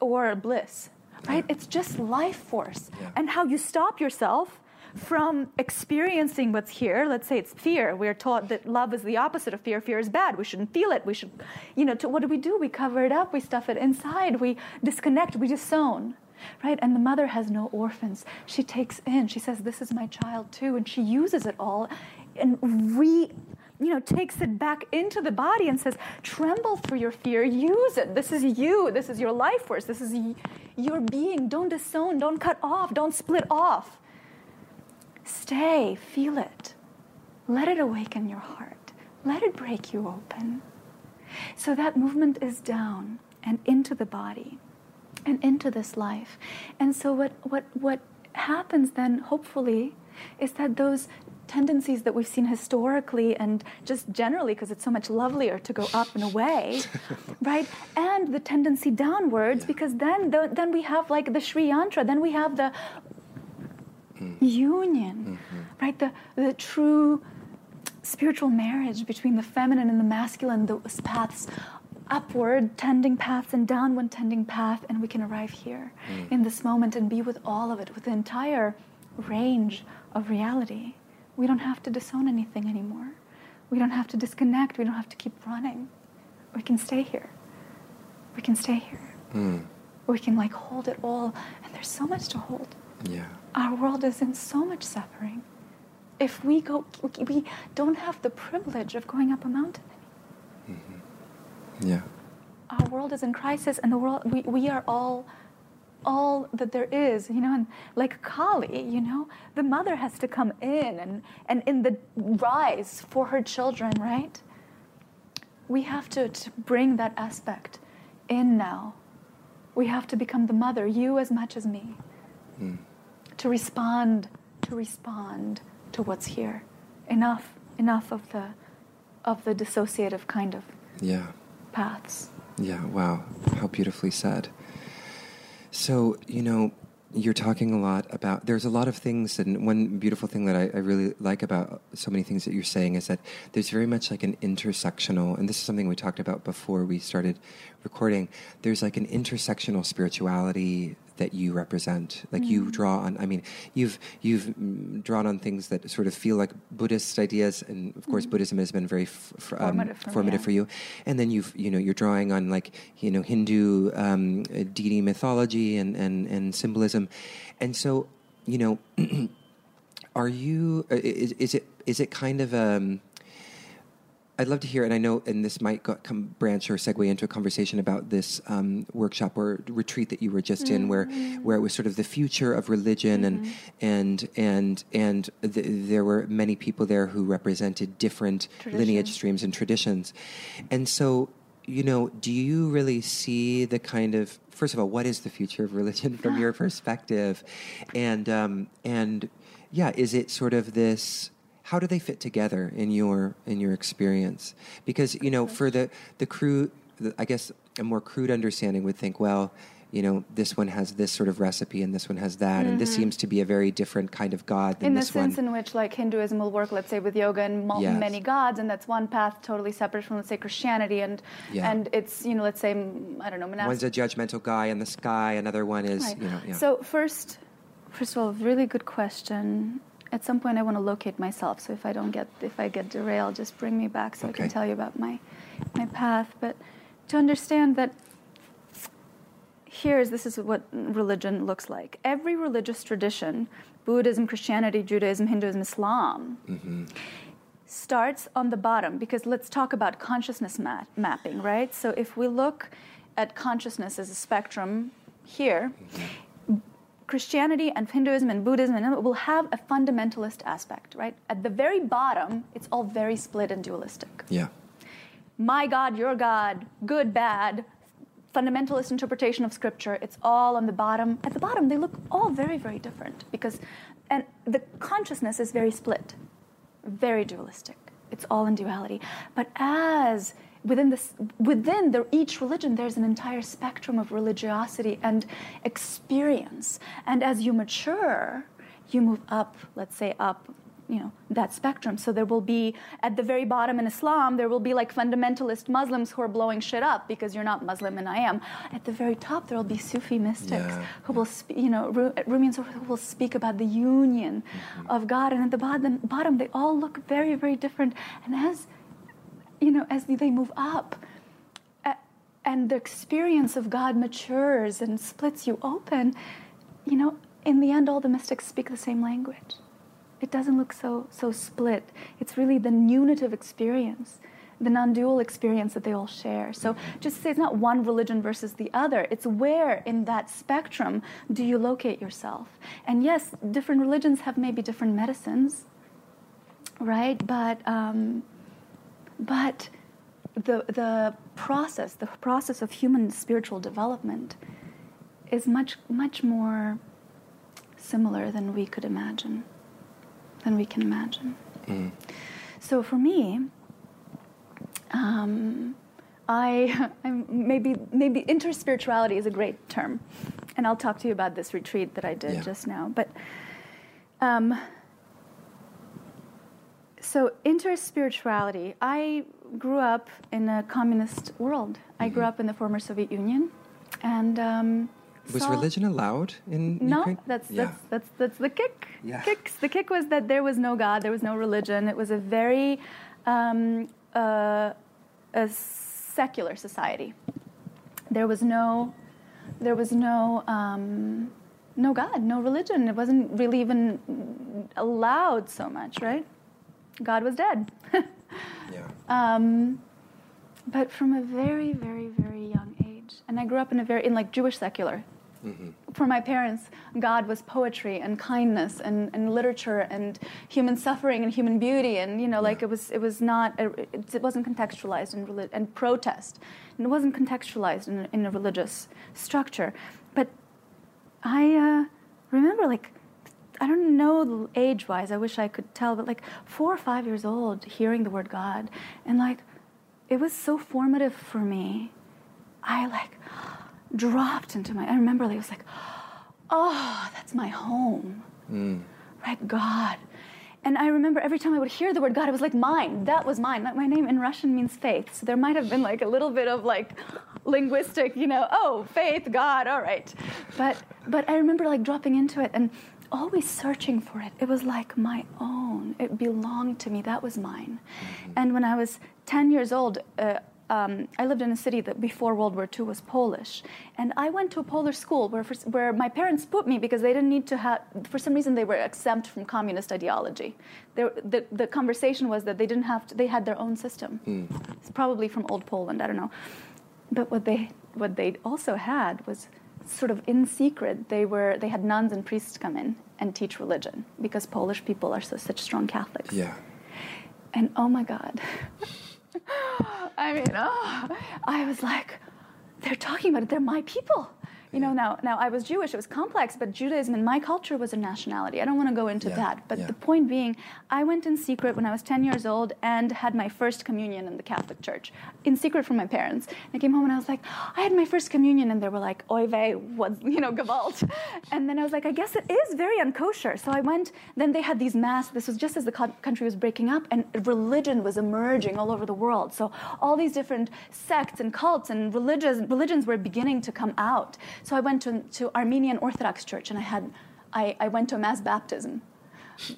or bliss, right? Yeah. It's just life force, Yeah. and how you stop yourself from experiencing what's here. Let's say it's fear. We're taught that love is the opposite of fear. Fear is bad. We shouldn't feel it. We should, you know, to, what do we do? We cover it up. We stuff it inside. We disconnect. We disown. Right? And the mother has no orphans. She takes in, she says, This is my child too. And she uses it all and re you know, takes it back into the body and says, tremble for your fear, use it. This is you. This is your life force. This is your being. Don't disown. Don't cut off. Don't split off. Stay, feel it. Let it awaken your heart. Let it break you open. So that movement is down and into the body and into this life. And so what what what happens then hopefully is that those tendencies that we've seen historically and just generally because it's so much lovelier to go up and away right? And the tendency downwards Yeah. because then the, then we have like the Sri Yantra then we have the mm. union mm-hmm. right? The the true spiritual marriage between the feminine and the masculine, those paths upward tending paths and downward tending path, and we can arrive here mm. in this moment and be with all of it, with the entire range of reality. We don't have to disown anything anymore. We don't have to disconnect. We don't have to keep running. We can stay here. We can stay here. Mm. We can like hold it all, and there's so much to hold Yeah. our world is in so much suffering. If we go, we don't have the privilege of going up a mountain. Yeah. Our world is in crisis, and the world we, we are all, all that there is. You know, and like Kali, you know, the mother has to come in and and in the rise for her children, right? We have to, to bring that aspect in now. We have to become the mother, you as much as me. Mm. to respond to respond to what's here enough enough of the of the dissociative kind of Yeah. paths Yeah, wow. How beautifully said. So, you know, you're talking a lot about, there's a lot of things, and one beautiful thing that I, I really like about so many things that you're saying is that there's very much like an intersectional, and this is something we talked about before we started recording. There's like an intersectional spirituality that you represent. Like you draw on, I mean, you've, you've mm, drawn on things that sort of feel like Buddhist ideas, and of course, Buddhism has been very f- f- um, Formative for formative yeah. for you and then you've you know you're drawing on like you know Hindu um, deity mythology and, and and symbolism, and so you know, are you uh, is, is it is it kind of um, I'd love to hear, and I know, and this might go, come branch or segue into a conversation about this um, workshop or retreat that you were just in, where where it was sort of the future of religion, and and and and th- there were many people there who represented different lineage streams and traditions, and so you know, do you really see the kind of first of all, what is the future of religion from your perspective, and um, and yeah, is it sort of this? How do they fit together in your in your experience? Because you know, for the the crude, the, I guess a more crude understanding would think, well, you know, this one has this sort of recipe and this one has that, and this mm-hmm. seems to be a very different kind of god than in the this sense one. in which like hinduism will work let's say with yoga and mul- Yes. many gods and that's one path totally separate from let's say christianity and Yeah. and it's you know let's say i don't know monastic One's a judgmental guy in the sky. Another one is, Right. you know, yeah. So first, first of all, really good question. At some point, I want to locate myself. So if I don't get, if I get derailed, just bring me back so I can tell you about my, my path. But to understand that here's this is what religion looks like. Every religious tradition, Buddhism, Christianity, Judaism, Hinduism, Islam, Mm-hmm. starts on the bottom because let's talk about consciousness ma- mapping, right? So if we look at consciousness as a spectrum here, Christianity and Hinduism and Buddhism and will have a fundamentalist aspect, right? At the very bottom, it's all very split and dualistic. Yeah. My God, your God, good, bad, fundamentalist interpretation of scripture, it's all on the bottom. At the bottom, they look all very, very different because and the consciousness is very split, very dualistic. It's all in duality. But as within this within the, each religion there's an entire spectrum of religiosity and experience. And as you mature you move up let's say up you know that spectrum. So there will be at the very bottom in islam there will be like fundamentalist muslims who are blowing shit up because you're not muslim and i am. At the very top there will be sufi mystics Yeah. who will spe- you know Ru- rumians who will speak about the union mm-hmm. of god. And at the bottom, bottom they all look very very different. And as you know as they move up and the experience of god matures and splits you open you know in the end all the mystics speak the same language. It doesn't look so so split. It's really the unitive experience the non-dual experience that they all share. So just say it's not one religion versus the other. It's where in that spectrum do you locate yourself? And yes different religions have maybe different medicines right? But um, but the the process the process of human spiritual development is much much more similar than we could imagine than we can imagine so for me um, I I'm maybe maybe interspirituality is a great term, and I'll talk to you about this retreat that I did Yeah. just now. But um, so interspirituality. I grew up in a communist world. I grew up in the former Soviet Union, and um, Was saw- religion allowed in no, Ukraine? that's yeah. that's that's that's the kick. Yeah. Kicks. The kick was that there was no God, there was no religion. It was a very um, uh, a secular society. There was no there was no um, no God, no religion. It wasn't really even allowed so much, right? God was dead. yeah. Um, but from a very, very, very young age, and I grew up in a very in like Jewish secular. For my parents, God was poetry and kindness and, and literature and human suffering and human beauty, and you know, like it was it was not a, it, it wasn't contextualized in reli- and protest, and it wasn't contextualized in, in a religious structure. But I uh, remember like I don't know age wise, I wish I could tell, but like four or five years old, hearing the word God, and like it was so formative for me. I like dropped into my, I remember like, it was like, oh, that's my home, mm. right? God. And I remember every time I would hear the word God, it was like mine. That was mine. Like, My name in Russian means faith. So there might have been like a little bit of like linguistic, you know, oh, faith, God, all right. But but I remember like dropping into it and always searching for it. It was like my own. It belonged to me. That was mine. And when I was 10 years old, uh, um, I lived in a city that before World War II was Polish, and I went to a Polish school where, for, where my parents put me because they didn't need to have. For some reason, they were exempt from communist ideology. The, the conversation was that they didn't have to. They had their own system. It's probably from old Poland. I don't know. But what they what they also had was sort of in secret. They were they had nuns and priests come in and teach religion because Polish people are so such strong Catholics. Yeah. And oh my God. I mean, oh, I was like, they're talking about it. They're my people. You know, now, now I was Jewish. It was complex, but Judaism in my culture was a nationality. I don't want to go into Yeah, that. But yeah. the point being, I went in secret when I was 10 years old and had my first communion in the Catholic Church, in secret from my parents. And I came home and I was like, I had my first communion, and they were like, Oy vey, what, you know, Gewalt. And then I was like, I guess it is very unkosher. So I went, then they had these mass, this was just as the country was breaking up, and religion was emerging all over the world. So all these different sects and cults and religions, religions were beginning to come out. So I went to, to Armenian Orthodox Church, and I had, I, I went to a mass baptism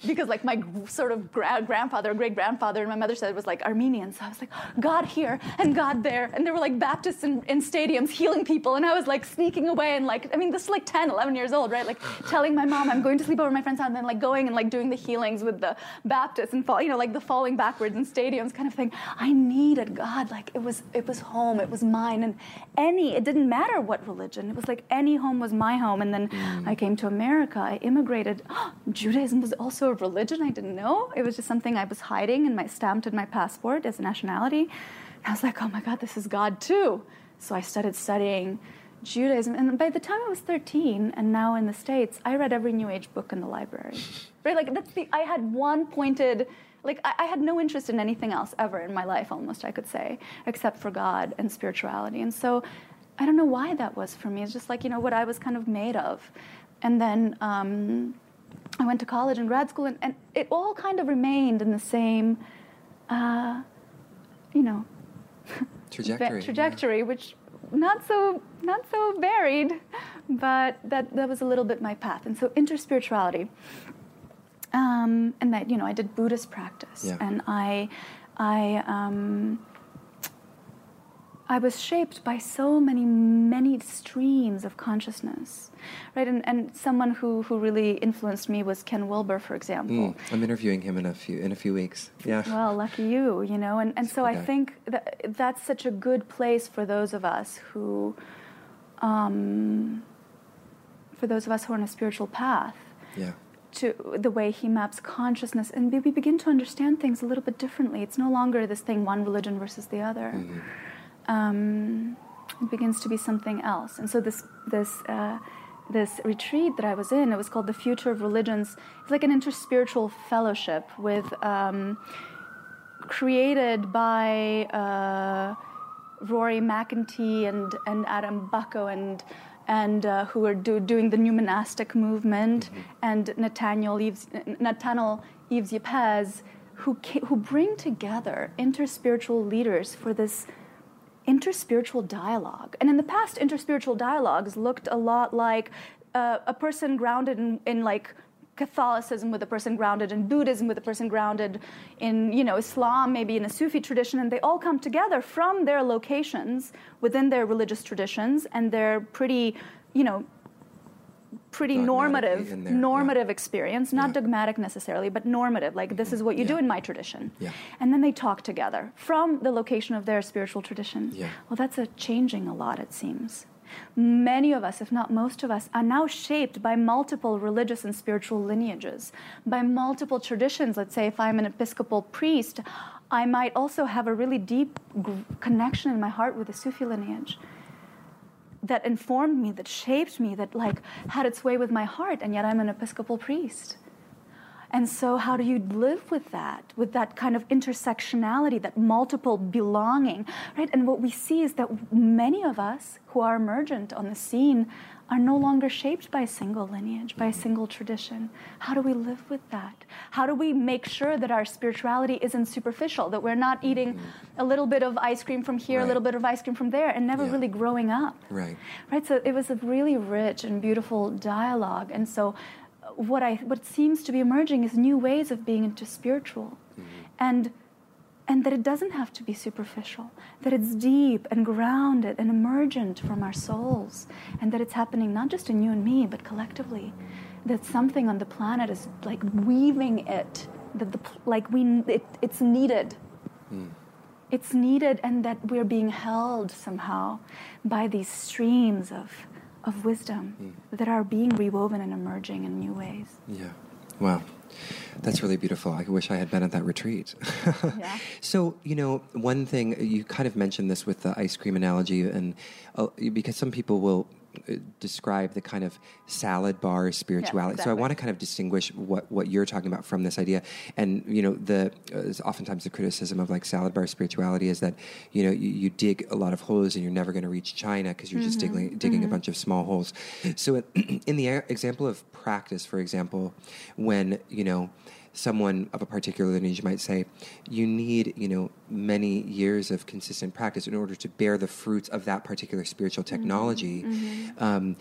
because like my sort of gra- grandfather, great grandfather, and my mother said it was like Armenian. So I was like, God here and God there. And there were like Baptists in, in stadiums healing people. And I was like sneaking away and like, I mean, this is like 10, 11 years old, right? Like telling my mom I'm going to sleep over my friend's house and then like going and like doing the healings with the Baptists and fall, you know, like the falling backwards in stadiums kind of thing. I needed God. Like it was, it was home. It was mine. And any, it didn't matter what religion. It was like any home was my home. And then mm. I came to America. I immigrated. Judaism was also a religion I didn't know. It was just something I was hiding and my stamped in my passport as a nationality. And I was like, oh my God, this is God too. So I started studying Judaism. And by the time I was 13 and now in the States, I read every New Age book in the library. Right? Like that's the I had one pointed like I, I, had no interest in anything else ever in my life almost I could say, except for God and spirituality. And so I don't know why that was for me. It's just like, you know, what I was kind of made of. And then um, I went to college and grad school, and, and, it all kind of remained in the same, uh, you know, trajectory. trajectory, yeah. which not so not so varied, but that that was a little bit my path. And so interspirituality, um, and that you know I did Buddhist practice, yeah. and I I. Um, I was shaped by so many, many streams of consciousness, right? And, and someone who, who really influenced me was Ken Wilber, for example. Mm, I'm interviewing him in a few in a few weeks. Yeah. Well, lucky you, you know. And and so I think that that's such a good place for those of us who, um, for those of us who are on a spiritual path. Yeah to the way he maps consciousness and we begin to understand things a little bit differently it's no longer this thing one religion versus the other mm-hmm um, it begins to be something else. And so this this uh, this retreat that I was in, it was called the Future of Religions. It's like an interspiritual fellowship with um, created by uh, Rory McEntee and and Adam Bucko and and uh, who are do, doing the new monastic movement, mm-hmm. and Nathaniel Eves, Nathaniel Eves Yepes, who who bring together interspiritual leaders for this interspiritual dialogue. And in the past, interspiritual dialogues looked a lot like uh, a person grounded in, in like Catholicism with a person grounded in Buddhism, with a person grounded in you know Islam, maybe in a Sufi tradition, and they all come together from their locations within their religious traditions, and they're pretty you know pretty normative normative yeah. experience not yeah. dogmatic necessarily but normative like this is what you yeah. do in my tradition yeah. and then they talk together from the location of their spiritual tradition yeah. well that's a changing a lot it seems many of us if not most of us are now shaped by multiple religious and spiritual lineages by multiple traditions let's say if i'm an episcopal priest i might also have a really deep g- connection in my heart with the sufi lineage that informed me, that shaped me, that like had its way with my heart, and yet I'm an Episcopal priest. And so, how do you live with that, with that kind of intersectionality, that multiple belonging, right? And what we see is that many of us who are emergent on the scene are no longer shaped by a single lineage, by a single tradition. How do we live with that? How do we make sure that our spirituality isn't superficial, that we're not eating a little bit of ice cream from here, right. a little bit of ice cream from there, and never yeah. really growing up? Right. Right. So it was a really rich and beautiful dialogue. And so what I what seems to be emerging is new ways of being into spiritual. Mm-hmm. And and that it doesn't have to be superficial, that it's deep and grounded and emergent from our souls, and that it's happening not just in you and me, but collectively. That something on the planet is like weaving it, that the, like we, it, it's needed. Mm. It's needed, and that we're being held somehow by these streams of, of wisdom mm. that are being rewoven and emerging in new ways. Yeah. Wow. That's really beautiful. I wish I had been at that retreat. yeah. So, you know, one thing you kind of mentioned this with the ice cream analogy, and uh, because some people will describe the kind of salad bar spirituality. Yeah, exactly. So I want to kind of distinguish what, what you're talking about from this idea. And you know, the uh, oftentimes the criticism of like salad bar spirituality is that you know you, you dig a lot of holes and you're never going to reach China because you're mm-hmm. just digging digging mm-hmm. a bunch of small holes. So in the example of practice, for example, when you know someone of a particular lineage might say, you need, you know, many years of consistent practice in order to bear the fruits of that particular spiritual mm-hmm. technology. Mm-hmm. Um,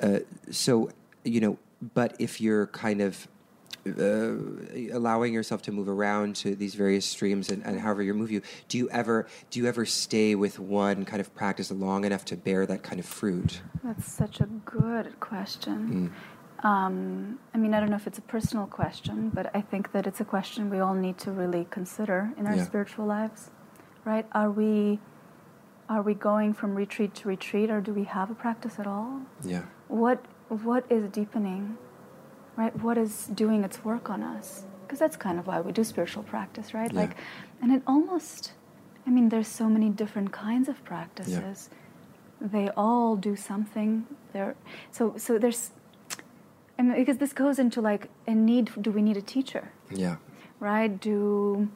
uh, so, you know, but if you're kind of uh, allowing yourself to move around to these various streams and, and however you move you do you ever do you ever stay with one kind of practice long enough to bear that kind of fruit That's such a good question. Um, I mean, I don't know if it's a personal question, but I think that it's a question we all need to really consider in our Yeah. spiritual lives, right? Are we are we going from retreat to retreat, or do we have a practice at all? yeah What what is deepening, right? What is doing its work on us? Because that's kind of why we do spiritual practice, right? Yeah. Like, and it almost, I mean, there's so many different kinds of practices. They all do something. There, so so there's, I mean, because this goes into like a need. Do we need a teacher? yeah right? Do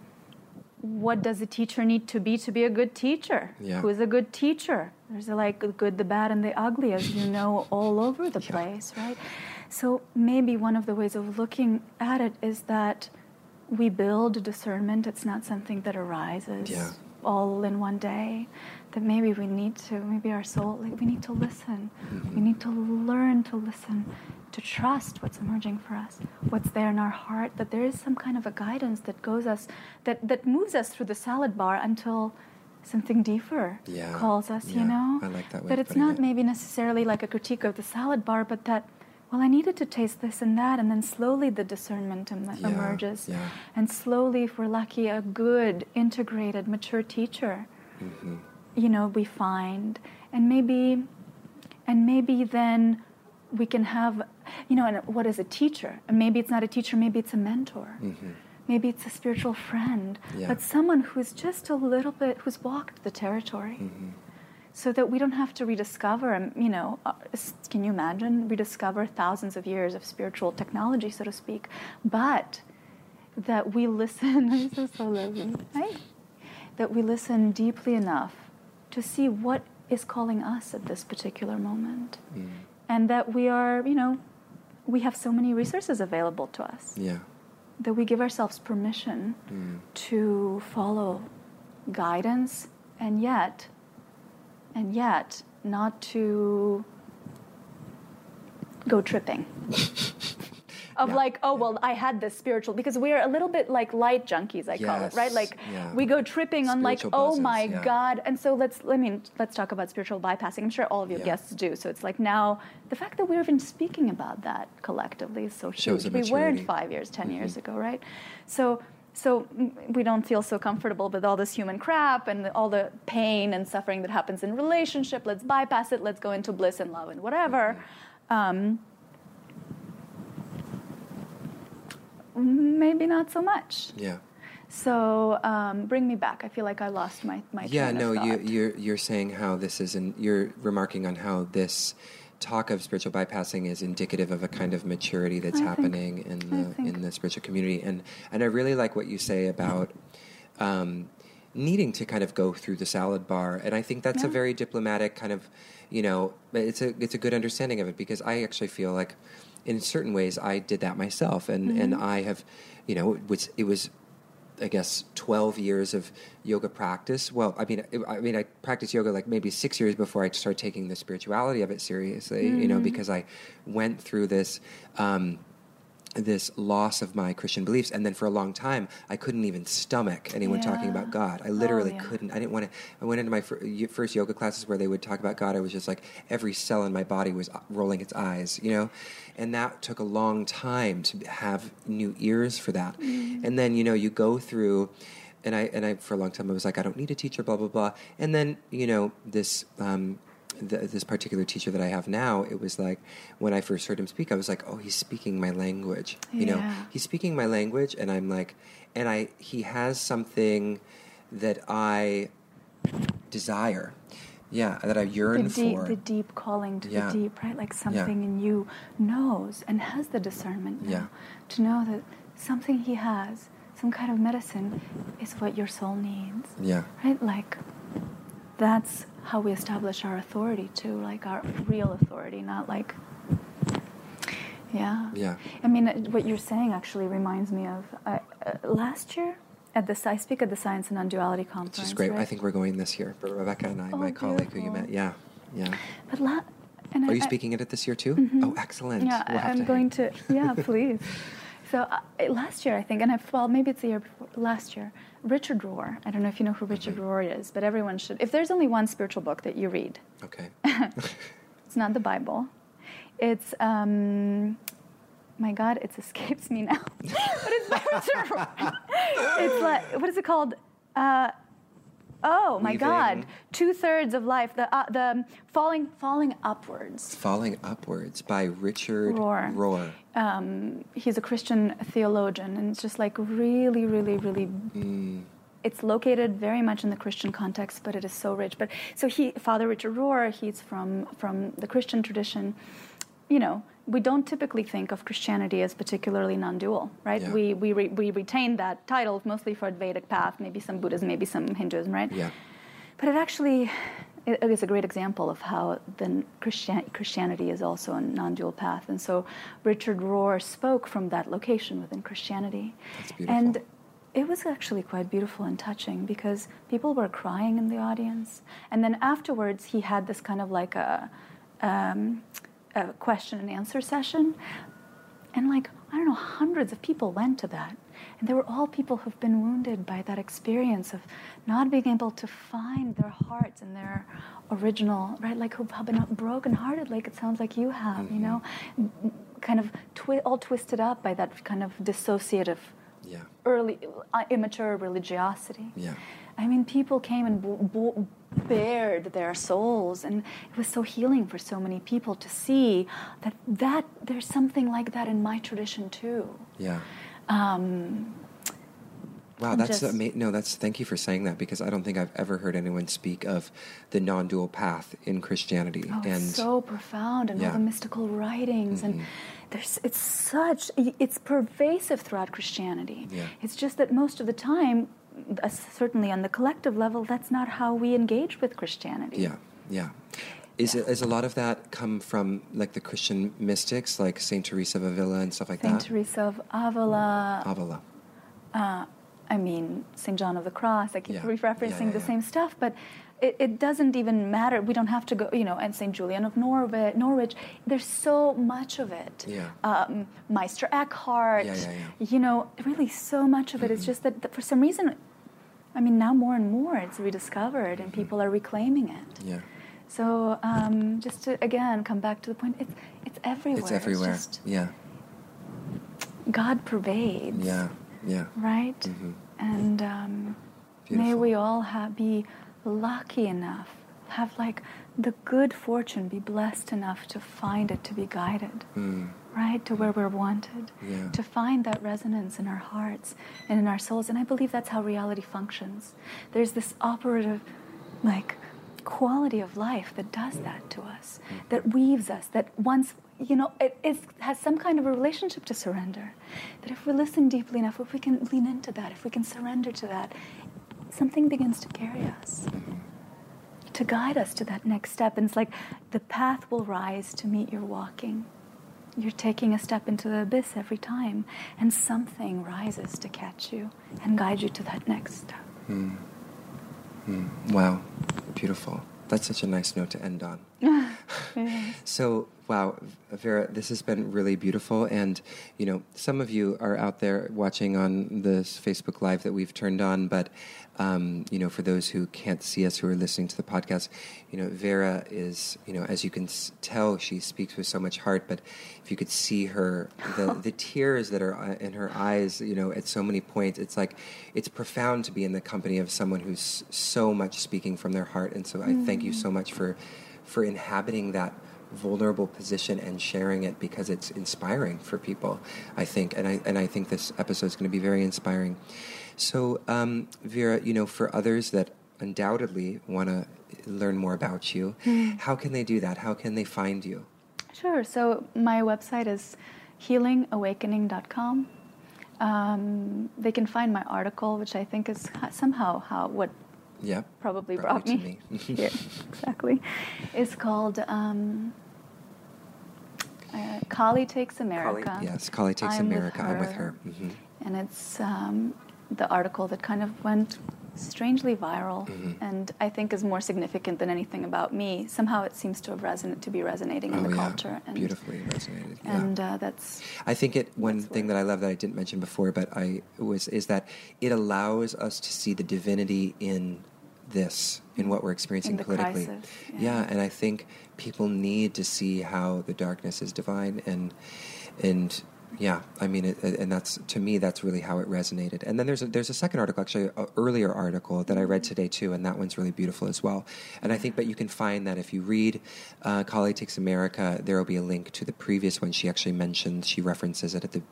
what does a teacher need to be to be a good teacher? Yeah. Who's a good teacher? There's like the good, the bad, and the ugly, as you know, all over the Yeah. place, right? So maybe one of the ways of looking at it is that we build discernment. It's not something that arises Yeah. All in one day. That maybe we need to, maybe our soul, like we need to listen. We need to learn to listen, to trust what's emerging for us, what's there in our heart. That there is some kind of a guidance that goes us, that that moves us through the salad bar until something deeper Yeah. calls us. Yeah. You know, I like that way That it's not it. maybe necessarily like a critique of the salad bar, but that. Well, I needed to taste this and that, and then slowly the discernment em- Yeah, emerges. yeah. And slowly, if we're lucky, a good, integrated, mature teacher, hmm you know, we find. And maybe, and maybe then we can have, you know, and what is a teacher? And maybe it's not a teacher, maybe it's a mentor. hmm Maybe it's a spiritual friend, Yeah. but someone who's just a little bit, who's walked the territory hmm so that we don't have to rediscover you know uh, can you imagine? Rediscover thousands of years of spiritual technology so to speak but that we listen this is so lovely right? That we listen deeply enough to see what is calling us at this particular moment. Mm. and that we are you know we have so many resources available to us. Yeah. That we give ourselves permission Mm. to follow guidance and yet and yet not to go tripping. Of Yeah. like oh well i had this spiritual because we are a little bit like light junkies i call it right? Like, yeah. we go tripping on like Spiritual oh my yeah. god. And so let's i mean let's talk about spiritual bypassing. I'm sure all of your guests do. So it's like now the fact that we're even speaking about that collectively is so Shows huge we weren't five years 10 years Mhm. ago right? So so mm, we don't feel so comfortable with all this human crap and all the pain and suffering that happens in relationship. Let's bypass it. Let's go into bliss and love and whatever. Um, maybe not so much. Yeah. So um, bring me back. I feel like i lost my, my yeah no you thought. you're you're saying how this is and you're remarking on how this talk of spiritual bypassing is indicative of a kind of maturity that's I think- happening in the in the spiritual community. And and I really like what you say about um, needing to kind of go through the salad bar. And I think that's a very diplomatic kind of you know it's a it's a good understanding of it because I actually feel like in certain ways I did that myself. And and Mhm. I have you know it was it was I guess twelve years of yoga practice. Well, I mean, I I mean, I practiced yoga like maybe six years before I started taking the spirituality of it seriously. You know, Mhm. because I went through this. Um, this loss of my Christian beliefs, and then for a long time, I couldn't even stomach anyone talking about God. I literally Oh, yeah. couldn't. I didn't want to. I went into my fir- first yoga classes where they would talk about God. I was just like every cell in my body was uh, rolling its eyes, you know, and that took a long time to have new ears for that. Mm. And then you know you go through, and I and I for a long time I was like I don't need a teacher, blah blah blah. And then you know this. Um, the, this particular teacher that I have now, it was like when I first heard him speak, I was like, "Oh, he's speaking my language." You know, he's speaking my language, and I'm like, and I he has something that I desire, yeah, that I yearn the deep, for. the deep calling to Yeah. the deep, right? Like something in you knows and has the discernment now Yeah. to know that something he has, some kind of medicine, is what your soul needs, yeah, right? Like that's how we establish our authority too, like our real authority, not like, yeah. yeah, I mean, uh, what you're saying actually reminds me of uh, uh, last year at the I speak at the Science and Non-Duality conference. which is great. I think we're going this year. But Rebecca and I, Oh, my colleague who you met, yeah, yeah. But la- and Are I- you I- speaking at it this year too? Mhm. Oh, excellent. Yeah, We'll I'm to going hang. to. Yeah, please. So uh, last year, I think, and I, well, maybe it's the year before, last year, Richard Rohr. I don't know if you know who Richard Rohr is, but everyone should. If there's only one spiritual book that you read, Okay. it's not the Bible. It's um, my God, it escapes me now. but it's It's like what is it called? Uh, oh my God, two thirds of life. The uh, the falling falling upwards. Falling Upwards by Richard Rohr. Rohr. um, he's a Christian theologian, and it's just like really, really, really. It's located very much in the Christian context, but it is so rich. But so he, Father Richard Rohr, he's from from the Christian tradition. You know, we don't typically think of Christianity as particularly non-dual, right? Yeah. We we re, we retain that title mostly for Vedic path, maybe some Buddhism, maybe some Hinduism, right? Yeah. But it actually it is a great example of how then Christian, Christianity is also a non-dual path. And so Richard Rohr spoke from that location within Christianity. That's beautiful. And it was actually quite beautiful and touching because people were crying in the audience. And then afterwards, he had this kind of like a, um, a question and answer session. And like, I don't know, hundreds of people went to that. And they were all people who've been wounded by that experience of not being able to find their hearts and their original, right? Like who've been brokenhearted, like it sounds like you have, you know, Mm-hmm. kind of twi- all twisted up by that kind of dissociative, Yeah. early, uh, immature religiosity. Yeah. I mean, people came and bo- bo- bared their souls, and it was so healing for so many people to see that that there's something like that in my tradition too. Yeah. Um, Wow, that's just- ama- no. That's thank you for saying that because I don't think I've ever heard anyone speak of the non-dual path in Christianity. oh, and it's so profound, and Yeah. all the mystical writings, and Mhm. there's it's such it's pervasive throughout Christianity. Yeah. It's just that most of the time, certainly on the collective level, that's not how we engage with Christianity. yeah, yeah. Is it is a lot of that come from like the Christian mystics, like Saint Teresa of Avila and stuff like Saint that? Teresa of Avila, Avila. uh, I mean, St. John of the Cross, I keep Yeah. referencing Yeah, yeah, the yeah. same stuff, but it, it doesn't even matter. We don't have to go, you know, and St. Julian of Norwich, Norwich, there's so much of it. Yeah. Um, Meister Eckhart, Yeah, yeah, yeah. you know, really so much of it. It's just that, that for some reason, I mean, now more and more it's rediscovered and people are reclaiming it. Yeah. So um, just to, again, come back to the point, it's, it's everywhere. It's everywhere. just, yeah. God pervades. Yeah. Yeah. right? Mhm. And um, may we all ha- be lucky enough, have like the good fortune, be blessed enough to find it, to be guided, Mm. Right? To where we're wanted, Yeah. to find that resonance in our hearts and in our souls. And I believe that's how reality functions. There's this operative, like, quality of life that does that to us, mm-hmm. that weaves us, that once, you know, it has some kind of a relationship to surrender. That if we listen deeply enough, if we can lean into that, if we can surrender to that, something begins to carry us, mm-hmm. to guide us to that next step. And it's like the path will rise to meet your walking. You're taking a step into the abyss every time, and something rises to catch you and guide you to that next step. Mm. Mm. Wow. Beautiful. That's such a nice note to end on. So, wow, Vera, this has been really beautiful. And, you know, some of you are out there watching on this Facebook Live that we've turned on, but, um, you know, for those who can't see us who are listening to the podcast, you know, Vera is, you know, as you can s- tell, she speaks with so much heart, but if you could see her, the, the tears that are uh, in her eyes, you know, at so many points, it's like, it's profound to be in the company of someone who's so much speaking from their heart. And so I thank you so much for, for inhabiting that vulnerable position and sharing it because it's inspiring for people i think and i and i think this episode is going to be very inspiring so um, vera you know for others that undoubtedly want to learn more about you how can they do that how can they find you Sure. So my website is healingawakening.com. Um, they can find my article, which I think is somehow how what yeah probably Brought brought, me, me. here. Exactly. It's called um, uh, Kali Takes America. yes kali takes I'm with america i'm with her hmm And it's um, the article that kind of went strangely viral Mhm. and I think is more significant than anything about me. Somehow it seems to have resonate to be resonating in oh, the yeah. culture. And, Beautifully resonated. yeah. And uh, that's I think it. One thing that I love that I didn't mention before, but I was is that it allows us to see the divinity in this, in what we're experiencing In politically. crisis, yeah. yeah. and I think people need to see how the darkness is divine, and and yeah, I mean, it, and that's to me that's really how it resonated. And then there's a, there's a second article, actually, an earlier article that I read today too, and that one's really beautiful as well. And I think, but you can find that if you read uh, Kali Takes America, there will be a link to the previous one. She actually mentions, she references it at the,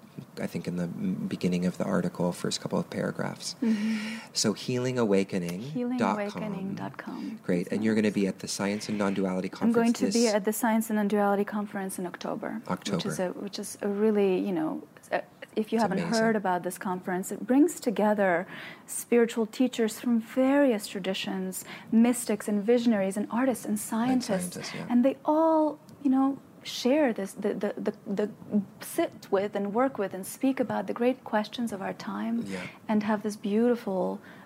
I think, in the beginning of the article, first couple of paragraphs. Mhm. So healingawakening.com. healingawakening.com. Great, and you're going to be at the Science and Non-Duality conference. I'm going to be at the Science and Non-Duality Conference in October. Which is a, which is a really, you know, uh, if you It's haven't amazing. heard about this conference, it brings together spiritual teachers from various traditions, mystics and visionaries and artists and scientists. scientists, yeah. And they all, you know, share this, the, the, the, the sit with and work with and speak about the great questions of our time Yeah. and have this beautiful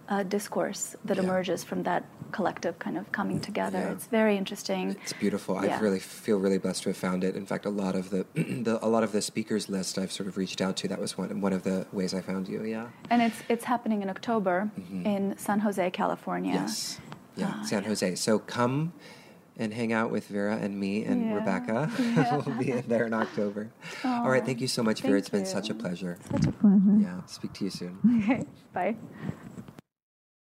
uh, discourse that Yeah. emerges from that collective kind of coming together. Yeah. It's very interesting. It's beautiful. I really feel really blessed to have found it. In fact, a lot of the, the a lot of the speakers list I've sort of reached out to. That was one one of the ways I found you. Yeah. And it's it's happening in October Mhm. in San Jose, California. Yes. Yeah. Ah, San yeah. Jose. So come and hang out with Vera and me and Yeah. Rebecca. Yeah. we'll be in there in October. All right. Thank you so much, Vera. thank It's been such a pleasure. Such a pleasure. Yeah. Speak to you soon. Okay. Bye.